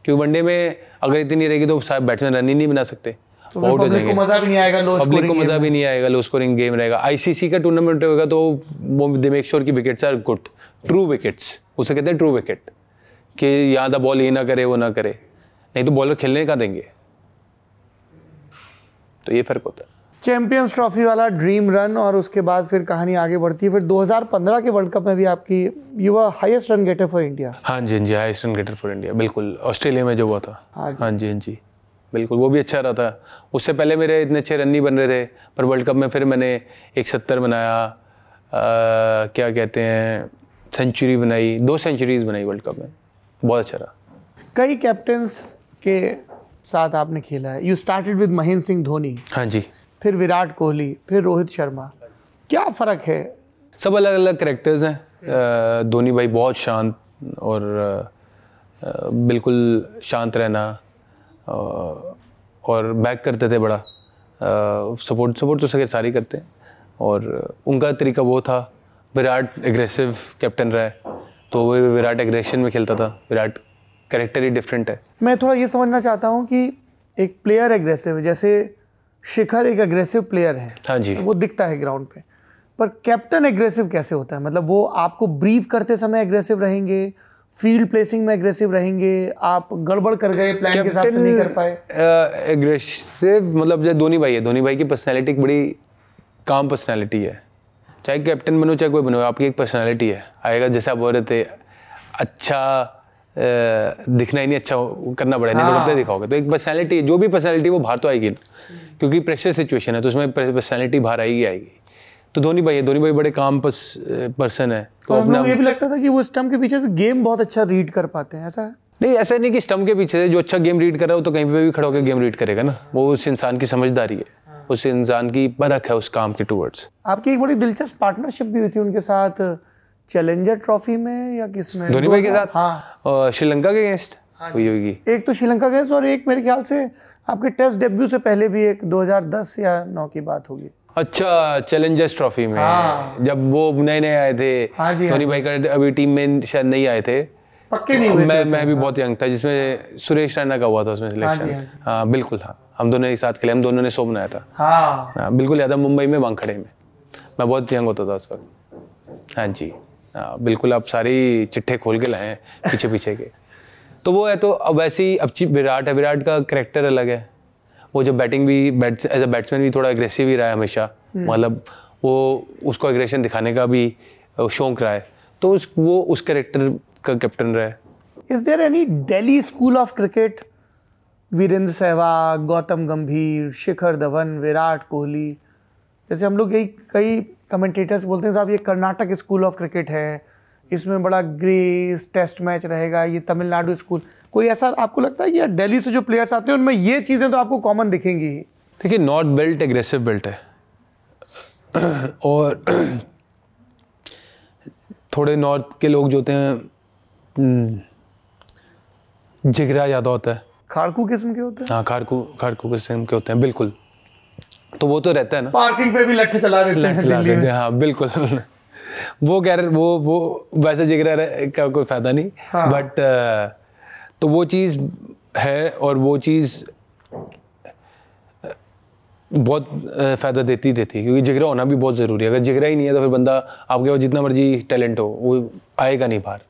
क्योंकि वनडे में अगर इतनी रहेगी तो बैट्समैन रन ही नहीं बना सकते। तो पब्लिक को मज़ा भी नहीं आएगा लो पब्लिक को मज़ा भी नहीं आएगा लो स्कोरिंग गेम रहेगा। आईसीसी का टूर्नामेंट होगा तो वो दे मेक श्योर की wickets are good true wickets उसे कहते हैं ट्रू विकेट कि यहाँ दा बॉल ये ना करे वो ना करे। नहीं तो बॉलर खेलने का देंगे? तो ये फ़र्क होता है। चैंपियंस ट्रॉफी वाला ड्रीम रन और उसके बाद फिर कहानी आगे बढ़ती है। फिर 2015 के वर्ल्ड कप में भी आपकी you are highest run getter for India हाँ जी हाँ जी highest run getter for India बिल्कुल। ऑस्ट्रेलिया में जो हुआ था। हाँ जी। हाँ जी हाँ जी। बिल्कुल वो भी अच्छा रहा था। उससे पहले मेरे इतने अच्छे रन नहीं बन रहे थे पर वर्ल्ड कप में फिर मैंने एक सत्तर बनाया आ, क्या कहते हैं सेंचुरी बनाई दो सेंचुरीज बनाई वर्ल्ड कप में। बहुत अच्छा रहा। कई कैप्टन्स के साथ आपने खेला है। You started with Mahendra Singh Dhoni हाँ जी। फिर विराट कोहली फिर रोहित शर्मा। क्या फ़र्क है? सब अलग अलग करेक्टर्स हैं धोनी भाई बहुत शांत और बिल्कुल शांत रहना और बैक करते थे बड़ा। सपोर्ट सपोर्ट तो सके सारे करते हैं। और उनका तरीका वो था विराट एग्रेसिव कैप्टन रहा है तो वो विराट एग्रेशन में खेलता था। विराट करेक्टर ही डिफरेंट है। मैं थोड़ा ये समझना चाहता हूँ कि एक प्लेयर एग्रेसिव है जैसे शिखर एक एग्रेसिव प्लेयर है हाँ जी। वो दिखता है ग्राउंड पे। पर कैप्टन एग्रेसिव कैसे होता है? मतलब वो आपको ब्रीफ करते समय एग्रेसिव रहेंगे फ़ील्ड प्लेसिंग में एग्रेसिव रहेंगे आप गड़बड़ कर गए प्लान के साथ से नहीं कर पाए। एग्रेसिव मतलब जैसे धोनी भाई है धोनी भाई की पर्सनैलिटी एक बड़ी काम पर्सनैलिटी है। चाहे कैप्टन बनो चाहे कोई बनो आपकी एक पर्सनैलिटी है। आएगा जैसे आप बोल रहे थे अच्छा दिखना ही नहीं अच्छा करना पड़ेगा नहीं तो कब तक दिखाओगे। तो एक पर्सनैलिटी जो भी पर्सनैलिटी वो बाहर तो आएगी क्योंकि प्रेशर सिचुएशन है तो उसमें पर्सनैलिटी बाहर आएगी आएगी। तो धोनी भाई है धोनी भाई बड़े काम पर्सन है। तो हम ये भी लगता था कि वो स्टम्प के पीछे से गेम बहुत अच्छा रीड कर पाते हैं ऐसा है? नहीं ऐसा नहीं कि स्टम्प के पीछे से जो अच्छा गेम रीड कर रहा हो तो कहीं पे भी खड़ा होकर गेम रीड करेगा ना। वो उस इंसान की समझदारी है। उस इंसान की परख है उस काम के टूवर्ड्स आपकी एक बड़ी दिलचस्प पार्टनरशिप भी हुई थी उनके साथ चैलेंजर ट्रॉफी में या किसमें? धोनी भाई के साथ? हाँ। श्रीलंका के अगेंस्ट हुई होगी। एक तो श्रीलंका गए और एक मेरे ख्याल से आपके टेस्ट डेब्यू से पहले भी एक 2010 या 9 की बात होगी। अच्छा चैलेंजर्स ट्रॉफी में। हाँ। जब वो नए नए आए थे हाँ जी, हाँ धोनी भाई का अभी टीम में शायद नहीं आए थे। पक्के नहीं हुए मैं मैं भी बहुत यंग था जिसमें सुरेश रैना का हुआ था उसमें हाँ सिलेक्शन हाँ हाँ बिल्कुल हाँ। हम दोनों एक साथ खेले हम दोनों ने शो बनाया था। हाँ। हाँ बिल्कुल याद है मुंबई में वांगखड़े में। मैं बहुत यंग होता था उस वक्त। हाँ जी। हाँ बिल्कुल आप सारी चिट्ठे खोल के लाए हैं पीछे पीछे के। तो वो है तो अब वैसे ही अब विराट है विराट का करेक्टर अलग है। वो जो बैटिंग भी बैट एज अ बैट्समैन भी थोड़ा एग्रेसिव ही रहा है हमेशा। मतलब वो उसको एग्रेशन दिखाने का भी शौक रहा है। तो उस वो उस करेक्टर का कैप्टन रहा है। Is there any Delhi school of cricket Virender Sehwag Gautam Gambhir Shikhar Dhawan Virat Kohli जैसे हम लोग यही कई कमेंटेटर्स बोलते हैं साहब ये कर्नाटक स्कूल ऑफ़ क्रिकेट है। इसमें बड़ा ग्रेस टेस्ट मैच रहेगा। ये तमिलनाडु स्कूल कोई ऐसा आपको लगता है कि यार दिल्ली से जो प्लेयर्स आते हैं उनमें ये चीज़ें तो आपको कॉमन दिखेंगी? ही देखिए नॉर्थ बेल्ट एग्रेसिव बेल्ट है। और थोड़े नॉर्थ के लोग जो होते हैं हम्म, जिगरा ज़्यादा होता है। खारकू किस्म के होते हैं? हाँ खारकू खारकू किस्म के होते हैं बिल्कुल। तो वो तो रहता है ना। पार्किंग पे भी लट्ठे चला देते हैं चला देते हैं हाँ बिल्कुल। वो कह रहे वो वो वैसे जिगरा का कोई फ़ायदा नहीं। हाँ। बट तो वो चीज़ है और वो चीज़ बहुत फ़ायदा देती देती है क्योंकि जिगरा होना भी बहुत ज़रूरी है। अगर जिगरा ही नहीं है तो फिर बंदा आपके पास जितना मर्ज़ी टैलेंट हो वो आएगा नहीं बाहर।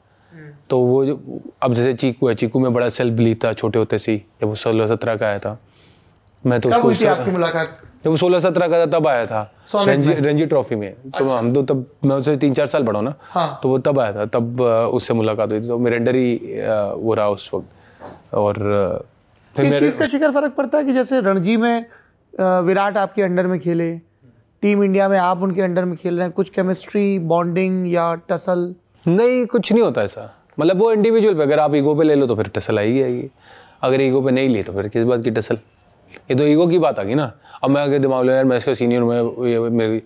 तो वो जो अब जैसे चीकू है चीकू में बड़ा सेल्फ बिलीव था छोटे होते से ही जब वो सोलह सत्रह का आया था मैं तो उसको आपकी मुलाकात? जब वो सोलह सत्रह का था तब आया था। रणजी रणजी ट्रॉफी में। तो अच्छा। हम तो तब मैं उससे तीन चार साल बड़ा ना। हाँ। तो वो तब आया था। तब उससे मुलाकात हुई थी। तो मेरे अंडर ही वो रहा उस वक्त। और फिर किस चीज़ का शिखर फ़र्क पड़ता है कि जैसे रणजी में विराट आपके अंडर में खेले टीम इंडिया में आप उनके अंडर में खेल रहे हैं कुछ केमिस्ट्री बॉन्डिंग या टसल नहीं कुछ नहीं होता ऐसा। मतलब वो इंडिविजुअल पे अगर आप ईगो पे ले लो तो फिर टसल आएगी आएगी। अगर ईगो पे नहीं ली तो फिर किस बात की टसल ये तो ईगो की बात आ गई ना। अब मैं अगर दिमाग लो यार मैं इसका सीनियर हूँ ये मेरी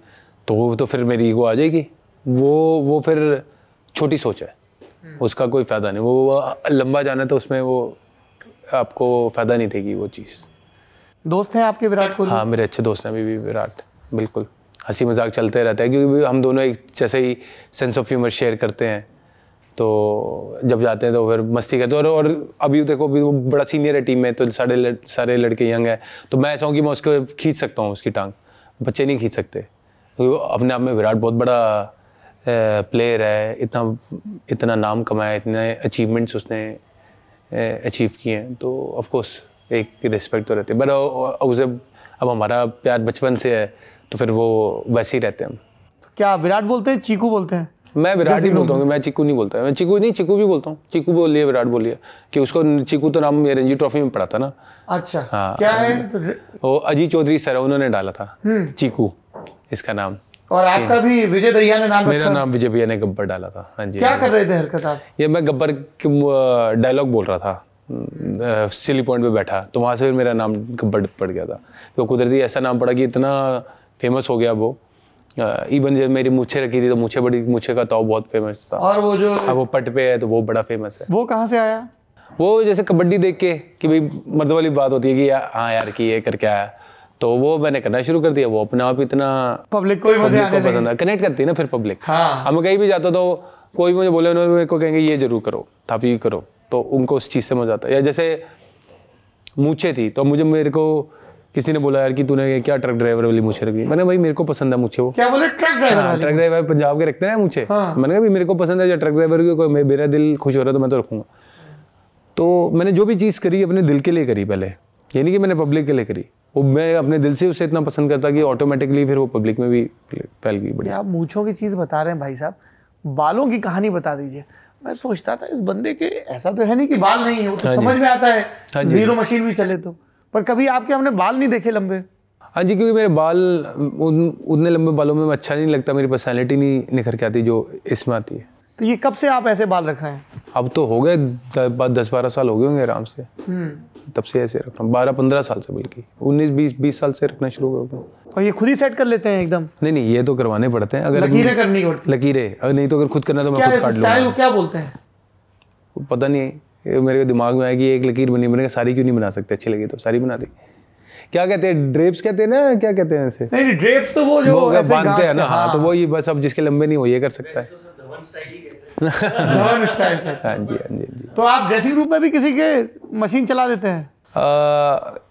तो वो तो फिर मेरी ईगो आ जाएगी। वो वो फिर छोटी सोच है। उसका कोई फ़ायदा नहीं। वो वो लंबा जाना तो उसमें वो आपको फ़ायदा नहीं देगी वो चीज़। दोस्त हैं आपके विराट कोहली? हाँ मेरे अच्छे दोस्त हैं अभी भी विराट। बिल्कुल। हँसी मज़ाक चलते रहता है क्योंकि हम दोनों एक जैसे ही सेंस ऑफ़ ह्यूमर शेयर करते हैं। तो जब जाते हैं तो फिर मस्ती करते हैं। और और अभी देखो अभी वो बड़ा सीनियर है टीम में तो सारे लड़, सारे लड़के यंग हैं। तो मैं ऐसा हूँ कि मैं उसको खींच सकता हूँ उसकी टांग। बच्चे नहीं खींच सकते। वो अपने आप में विराट बहुत बड़ा प्लेयर है। इतना इतना नाम कमाया इतने अचीवमेंट्स उसने अचीव किए हैं। तो ऑफकोर्स एक रिस्पेक्ट तो रहती है। बट उसे अब हमारा प्यार बचपन से है तो फिर वो वैसे ही रहते हैं हम। क्या विराट बोलते हैं चीकू बोलते हैं? मैं विराट ही बोलता हूँ मैं चिकू नहीं बोलता। मैं चिकू नहीं चिकू भी बोलता हूँ। चिकू बोल लिया विराट बोल लिया कि उसको चिकू तो नाम ये रणजी ट्रॉफी में पड़ा था ना। अच्छा हाँ। क्या है? वो अजीत चौधरी सर उन्होंने डाला था। चीकू इसका नाम। और आपका भी विजय दहिया ने नाम मेरा नाम विजय भैया ने गब्बर डाला था। हाँ जी क्या कर रहे थे हरकत आप? ये मैं गब्बर डायलॉग बोल रहा था। सिली पॉइंट पे बैठा तो वहाँ से फिर मेरा नाम गब्बर पड़ गया था। तो कुदरती ऐसा नाम पड़ा कि इतना फ़ेमस हो गया वो। इवन जब मेरी मूछे रखी थी तो मूछे बड़ी मूछे का ताव बहुत फ़ेमस था। और वो जो अब वो पट पे है तो वो बड़ा फ़ेमस है। वो कहाँ से आया? वो जैसे कबड्डी देख के कि भाई मर्द वाली बात होती है कि या, हाँ यार कि ये करके आया तो वो मैंने करना शुरू कर दिया। वो अपने आप इतना पब्लिक को ही मज़े आने लगे। पसंद है। कनेक्ट करती है ना फिर पब्लिक हाँ। अब मैं कहीं भी जाता तो कोई मुझे बोले उन्होंने मेरे को कहेंगे ये ज़रूर करो थापी करो। तो उनको उस चीज़ से मज़ा आता है। या जैसे मूछे थी तो मुझे मेरे को किसी ने बोला यार कि तूने क्या ट्रक ड्राइवर वाली मूछे रखी? मैंने भाई मेरे को पसंद है मूछे वो। क्या बोले? ट्रक ड्राइवर हाँ, ट्रक ड्राइवर पंजाब के रखते हैं मुझे। हाँ। मैंने कहा मेरे को पसंद है या ट्रक ड्राइवर की कोई मेरा दिल खुश हो रहा है तो मैं तो रखूँगा। तो मैंने जो भी चीज़ करी अपने दिल के लिए करी पहले। ये नहीं कि मैंने पब्लिक के लिए करी। वो मैं अपने दिल से उसे इतना पसंद करता कि ऑटोमेटिकली फिर वो पब्लिक में भी फैल गई बढ़िया। ये आप मूछों की चीज़ बता रहे हैं भाई साहब। बालों की कहानी बता दीजिए। मैं सोचता था इस बंदे के ऐसा तो है नहीं कि बाल नहीं है वो तो समझ में आता हाँ। है ज़ीरो मशीन भी चले तो। पर कभी आपके हमने बाल नहीं देखे लंबे? हाँ जी क्योंकि मेरे बाल उन उतने लंबे बालों में अच्छा नहीं लगता मेरी पर्सनैलिटी नहीं निखर के आती जो इसमें आती है। तो ये कब से आप ऐसे बाल रख रहे हैं? अब तो हो गए दस बारह साल हो गए होंगे आराम से। तब से ऐसे रख रहा हूँ बारह पंद्रह साल से बल्कि। उन्नीस बीस बीस साल से रखना शुरू हो गया। और ये खुद ही सेट कर लेते हैं एकदम? नहीं नहीं ये तो करवाने पड़ते हैं अगर लकीरें करनी पड़ती लकीरें अगर नहीं तो अगर खुद करना तो मैं खुद काट लूँगा। क्या बोलते हैं? पता नहीं मेरे दिमाग में आया कि एक लकीर बनी मैंने कहा सारी क्यों नहीं बना सकते? अच्छी लगी तो सारी बना दी। क्या कहते हैं ड्रेप्स कहते हैं ना? क्या कहते हैं ऐसे? नहीं ड्रेप्स तो वो जो वो ऐसे बांधते हैं ना? हाँ तो वो ये बस अब जिसके लंबे नहीं हो ये कर सकता है। का हाँ जी हाँ जी हाँ जी। तो आप ड्रेसिंग रूम में भी किसी के मशीन चला देते हैं? आ,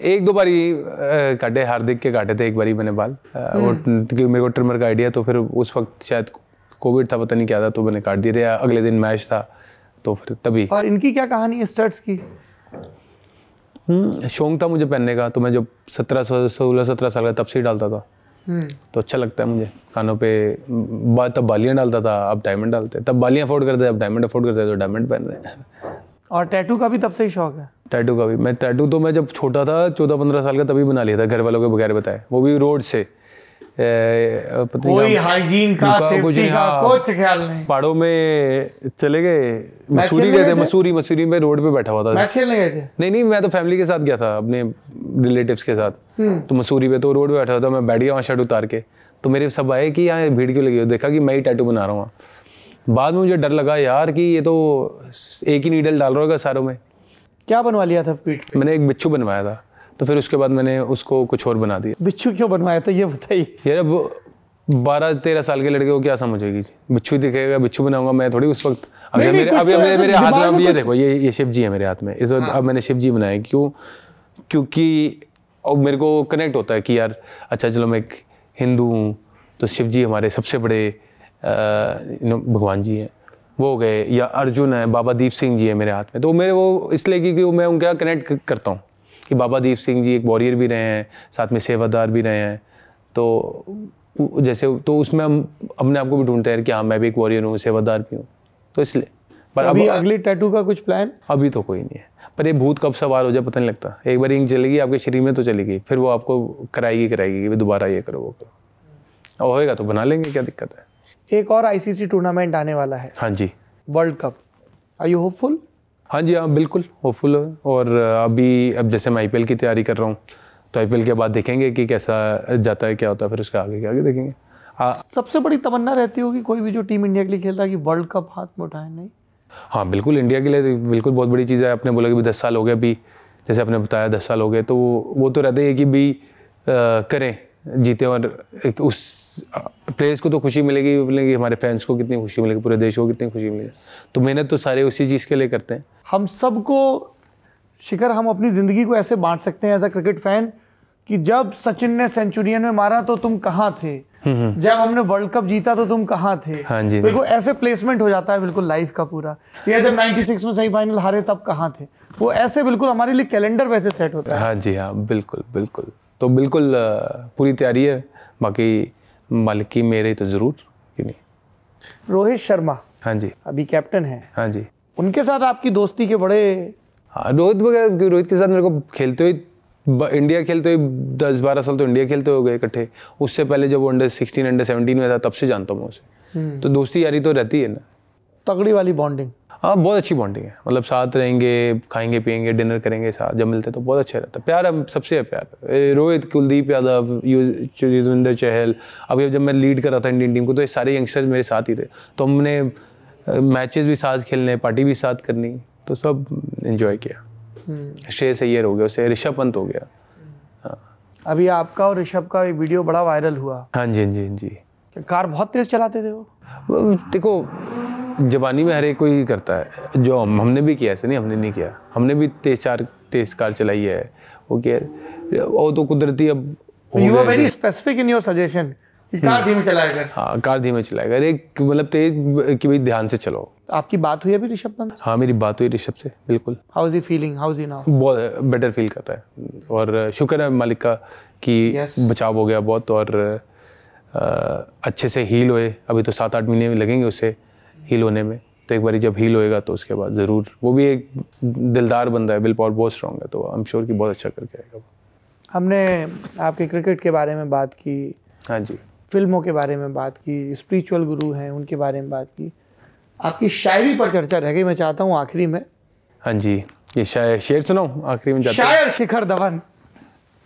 एक दो बारी काटे हार्दिक के काटे थे एक बारी मैंने बाल। वो क्योंकि मेरे को ट्रिमर का आइडिया तो फिर उस वक्त शायद कोविड था पता नहीं क्या था तो मैंने काट दिए थे। अगले दिन मैच था तो फिर तभी। और इनकी क्या कहानी है स्टर्ट्स की? हम्म, शौक था मुझे पहनने का तो मैं जब सत्रह सोलह सत्रह साल का तब से ही डालता था। हम्म। तो अच्छा लगता है मुझे कानों पे बा, तब बालियाँ डालता था अब डायमंड डालते तब बालियाँ अफोर्ड करते अब डायमंड अफोर्ड करते तो डायमंड पहन रहे हैं। और टैटू का भी तब से ही शौक है? टैटू का भी। मैं टैटू तो मैं जब छोटा था चौदह पंद्रह साल का तभी बना लिया था घर वालों के बगैर बताए। वो भी रोड से। कोई हाइजीन का सेफ्टी का हाँ। कुछ ख्याल नहीं। पहाड़ों में चले गए मसूरी गए थे? मसूरी मसूरी में रोड पे बैठा हुआ था। मैच खेलने गए थे? नहीं नहीं मैं तो फैमिली के साथ गया था अपने रिलेटिव्स के साथ। तो मसूरी पे तो रोड पे बैठा हुआ था मैं बैठ गया वहाँ शर्ट उतार के। तो मेरे सब आए कि यहाँ भीड़ क्यों लगी हो? देखा कि मैं ही टैटू बना रहा हूँ बाद में मुझे डर लगा यार कि ये तो एक ही नीडल डाल रहा होगा सारों में। क्या बनवा लिया था पीठ पे? मैंने एक बिच्छू बनवाया था। तो फिर उसके बाद मैंने उसको कुछ और बना दिया। बिच्छू क्यों बनवाया था ये बताइए। यार अब बारह तेरह साल के लड़के को क्या समझेगी जी बिच्छू दिखेगा बिच्छू बनाऊँगा मैं थोड़ी उस वक्त। अभी नहीं, मेरे अभी तो मेरे, मेरे हाथ में अब ये देखो ये ये शिव जी है मेरे हाथ में। इस वक्त अब मैंने शिव जी बनाए क्यों? क्योंकि और मेरे को कनेक्ट होता है कि यार अच्छा चलो मैं एक हिंदू हूँ तो शिव जी हमारे सबसे बड़े यू नो भगवान जी हैं। वो हो गए या अर्जुन है बाबा दीप सिंह जी है मेरे हाथ में। तो मेरे वो इसलिए क्योंकि मैं उनका कनेक्ट करता हूँ। कि बाबा दीप सिंह जी एक वॉरियर भी रहे हैं साथ में सेवादार भी रहे हैं। तो जैसे तो उसमें हम अपने आप को भी ढूंढते हैं कि हाँ मैं भी एक वॉरियर हूँ सेवादार भी हूँ। तो इसलिए पर अभी अब अगली टैटू का कुछ प्लान अभी तो कोई नहीं है। पर ये भूत कब सवार हो जाए पता नहीं लगता। एक बार इंक चलेगी आपके शरीर में तो चलेगी फिर वो आपको कराएगी कराएगी कि दोबारा ये करो वो करो। और होएगा तो बना लेंगे क्या दिक्कत है? एक और आईसीसी टूर्नामेंट आने वाला है। हाँ जी। World cup are you hopeful हाँ जी हाँ बिल्कुल होपफुल और अभी अब जैसे मैं आई की तैयारी कर रहा हूँ तो आईपीएल के बाद देखेंगे कि कैसा जाता है क्या होता है फिर उसका आगे के आगे देखेंगे। हाँ सबसे बड़ी तमन्ना रहती होगी कोई भी जो टीम इंडिया के लिए खेल रहा है कि वर्ल्ड कप हाथ में उठाए नहीं? हाँ बिल्कुल इंडिया के लिए तो बिल्कुल बहुत बड़ी चीज़ है। आपने बोला कि भी दस साल हो गए अभी जैसे आपने बताया दस साल हो गए तो वो तो रहते हैं कि भी अ, करें। जीते और एक उस प्लेयर्स को तो खुशी मिलेगी मिलेगी हमारे फैंस को कितनी खुशी मिलेगी पूरे देश को कितनी खुशी मिलेगी। तो मेहनत तो सारे उसी चीज़ के लिए करते हैं। हम सबको शिखर हम अपनी ज़िंदगी को ऐसे बांट सकते हैं एज अ क्रिकेट फ़ैन कि जब सचिन ने सेंचुरियन में मारा तो तुम कहाँ थे? जब हमने वर्ल्ड कप जीता तो तुम कहाँ थे? हाँ जी। बिल्कुल ऐसे प्लेसमेंट हो जाता है बिल्कुल लाइफ का पूरा। या जब 96 में सही फाइनल हारे तब कहाँ थे? वो ऐसे बिल्कुल हमारे लिए कैलेंडर वैसे सेट होता है। हाँ जी हाँ बिल्कुल बिल्कुल। तो बिल्कुल पूरी तैयारी है। बाकी मालिक मेरे तो ज़रूर कि नहीं। रोहित शर्मा। हाँ जी। अभी कैप्टन है। हाँ जी। उनके साथ आपकी दोस्ती के बड़े हाँ रोहित वगैरह रोहित के साथ मेरे को खेलते हुए इंडिया खेलते हुए दस बारह साल तो इंडिया खेलते हो गए इकट्ठे। उससे पहले जब वो अंडर सिक्सटीन अंडर सेवनटीन में था तब से जानता हूँ मैं उसे। तो दोस्ती यारी तो रहती है ना। तगड़ी वाली बॉन्डिंग हाँ बहुत अच्छी बॉन्डिंग है। मतलब साथ रहेंगे खाएँगे पियेंगे डिनर करेंगे साथ जब मिलते तो बहुत अच्छा रहता है। प्यार सबसे है प्यार। रोहित कुलदीप यादव युजवेंद्र चहल। अभी जब मैं लीड कर रहा था इंडियन टीम को तो ये सारे यंगस्टर्स मेरे साथ ही थे। तो हमने मैचेस भी साथ खेलने पार्टी भी साथ करनी तो सब इन्जॉय किया। श्रेयस अय्यर हो गया उसे ऋषभ पंत हो गया। अभी आपका और ऋषभ का वीडियो बड़ा वायरल हुआ। हाँ जी हाँ जी हाँ जी। कार बहुत तेज चलाते थे वो देखो जवानी में हर एक कोई करता है। जो हम हमने भी किया ऐसे नहीं हमने नहीं किया। हमने भी तेज चार तेज कार चलाई है। वो किया वो तो कुदरती अब you are very specific in your suggestion car धीमे चलाया कर हाँ कार धीमे चलाएगा अरे मतलब तेज कि भाई ध्यान से चलो। आपकी बात हुई अभी ऋषभ पंत हाँ मेरी बात हुई ऋषभ से बिल्कुल। How is he feeling how is he now बहुत बेटर फील कर रहा है। और शुक्र है मालिक का कि Yes. बचाव हो गया बहुत और अ, अच्छे से हील होए। अभी तो सात आठ महीने लगेंगे उसे। हील होने में। तो एक बार जब हील होएगा तो उसके बाद ज़रूर वो भी एक दिलदार बंदा है बिल बहुत स्ट्रॉन्ग है तो आई एम श्योर कि बहुत अच्छा करके आएगा हमने आपके क्रिकेट के बारे में बात की हाँ जी। फ़िल्मों के बारे में बात की स्पिरिचुअल गुरु हैं उनके बारे में बात की। आपकी शायरी पर चर्चा रह गई मैं चाहता हूँ आखिरी में। हाँ जी ये शायद शेर सुनाऊँ आखिरी में जाते शायर शिखर धवन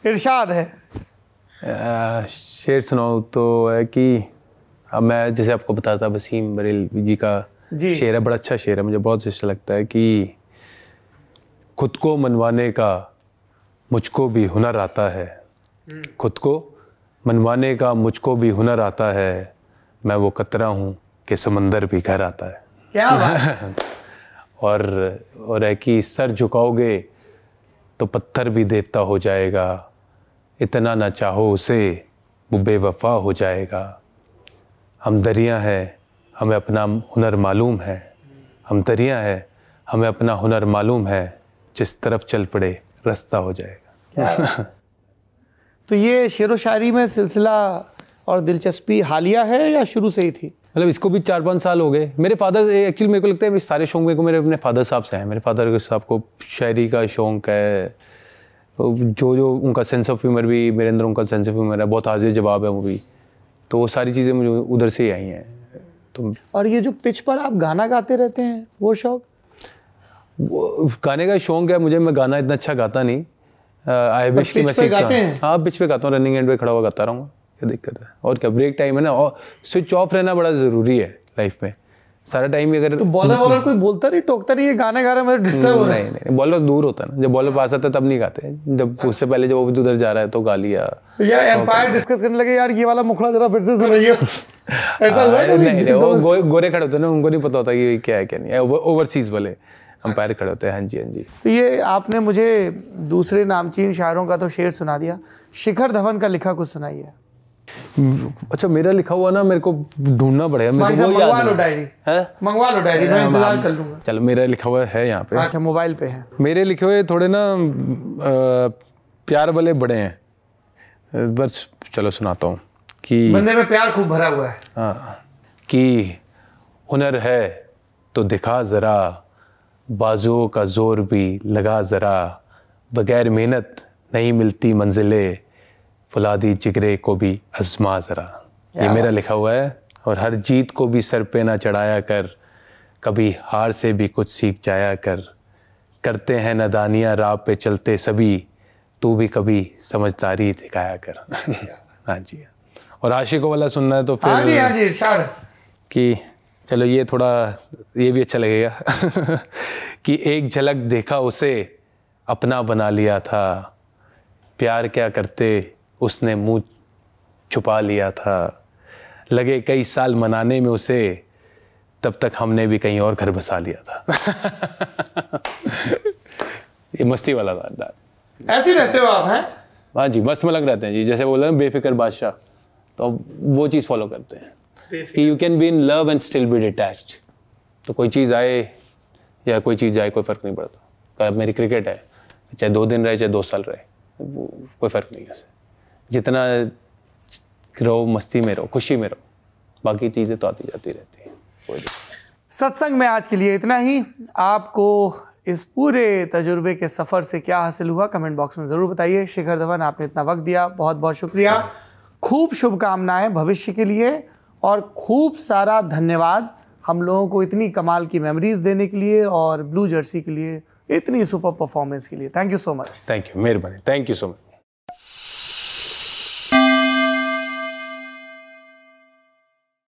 इरशाद है। अ, शेर सुनाऊँ तो है कि मैं जैसे आपको बताया था वसीम बरेल जी का जी। शेर है बड़ा अच्छा शेर है। मुझे बहुत अच्छा लगता है कि खुद को मनवाने का मुझको भी हुनर आता है। खुद को मनवाने का मुझको भी हुनर आता है। मैं वो कतरा हूँ कि समंदर भी घर आता है। क्या बात। और और है कि सर झुकाओगे तो पत्थर भी देवता हो जाएगा। इतना ना चाहो उसे वो बेवफा हो जाएगा। हम दरिया हैं हमें अपना हुनर मालूम है। हम दरिया हैं हमें अपना हुनर मालूम है जिस तरफ़ चल पड़े रास्ता हो जाएगा। तो ये शेर व शायरी में सिलसिला और दिलचस्पी हालिया है या शुरू से ही थी? मतलब इसको भी चार पाँच साल हो गए। मेरे फादर एक्चुअली मेरे को लगता है इस सारे शौक मेरे को मेरे अपने फादर साहब से हैं। मेरे फादर साहब को शायरी का शौक है जो जो उनका सेंस ऑफ़ ह्यूमर भी मेरे अंदर उनका सेंस ऑफ़ ह्यूमर है बहुत हाजिर जवाब है वो भी। तो वो सारी चीज़ें मुझे उधर से ही आई हैं। तो और ये जो पिच पर आप गाना गाते रहते हैं वो शौक? वो गाने का शौक है मुझे मैं गाना इतना अच्छा गाता नहीं। आई विश कि मैसेज मैं सीखता गाते हैं? हाँ? पिच पे गाता हूँ रनिंग एंड पे खड़ा हुआ गाता रहूँगा क्या दिक्कत है? और क्या ब्रेक टाइम है ना और स्विच ऑफ़ रहना बड़ा ज़रूरी है लाइफ में। सारा टाइम ही अगर तो बॉलर वॉलर कोई बोलता नहीं टोकता नहीं ये गाने गा रहे मेरे डिस्टर्ब हो रहा है। नहीं नहीं बॉलर दूर होता ना। जब बॉलर पास आता है तब नहीं गाते। जब उससे पहले जब वो उधर जा रहा है तो गा लिया या एम्पायर डिस्कस करने लगे यार ये वाला मुखड़ा जरा फिर से सुनाइए। ऐसा हुआ हाँ, नहीं वो गोरे खड़े होते हैं ना उनको नहीं पता होता कि ये क्या है क्या नहीं है। ओवरसीज वाले अंपायर खड़े होते हैं हाँ जी हाँ जी। तो ये आपने मुझे दूसरे नामचीन शायरों का तो शेर सुना दिया। शिखर धवन का लिखा कुछ सुनाइए। अच्छा मेरा लिखा हुआ ना मेरे को ढूंढना पड़ेगा मेरे को मंगवा लो डायरी है। मंगवा लो डायरी मैं इंतज़ार कर लूँगा। चलो मेरा लिखा हुआ है यहाँ पे। अच्छा मोबाइल पे है। मेरे लिखे हुए थोड़े ना प्यार वाले बड़े हैं। बस चलो सुनाता हूँ कि बंदे में प्यार खूब भरा हुआ है। हाँ, कि हुनर है तो दिखा ज़रा बाजुओं का ज़ोर भी लगा ज़रा। बगैर मेहनत नहीं मिलती मंजिलें फुलादी जिगरे को भी आजमा ज़रा। ये मेरा लिखा हुआ है और हर जीत को भी सर पे ना चढ़ाया कर कभी हार से भी कुछ सीख जाया कर। करते हैं नदानियाँ राह पे चलते सभी तू भी कभी समझदारी दिखाया कर। हाँ जी। और आशिकों वाला सुनना है तो फिर हाँ जी हाँ जी इरशाद। कि चलो ये थोड़ा ये भी अच्छा लगेगा। कि एक झलक देखा उसे अपना बना लिया था। प्यार क्या करते उसने मुँह छुपा लिया था। लगे कई साल मनाने में उसे तब तक हमने भी कहीं और घर बसा लिया था। ये मस्ती वाला था ऐसे ही रहते हो आप हैं? हाँ जी मस्त मलक रहते हैं जी। जैसे बोला ना बेफिक्र बादशाह। तो वो चीज़ फॉलो करते हैं। कि you can be in love and still be detached तो कोई चीज़ आए या कोई चीज़ जाए कोई फ़र्क नहीं पड़ता। मेरी क्रिकेट है चाहे दो दिन रहे चाहे दो साल रहे कोई फ़र्क नहीं है जितना रहो मस्ती में रहो खुशी में रहो बाकी चीज़ें तो आती जाती रहती हैं सत्संग में आज के लिए इतना ही। आपको इस पूरे तजुर्बे के सफ़र से क्या हासिल हुआ कमेंट बॉक्स में ज़रूर बताइए। शिखर धवन आपने इतना वक्त दिया बहुत बहुत शुक्रिया। खूब शुभकामनाएँ भविष्य के लिए और खूब सारा धन्यवाद हम लोगों को इतनी कमाल की मेमोरीज देने के लिए और ब्लू जर्सी के लिए इतनी सुपर परफॉर्मेंस के लिए। Thank you so much thank you मेहरबानी। Thank you so much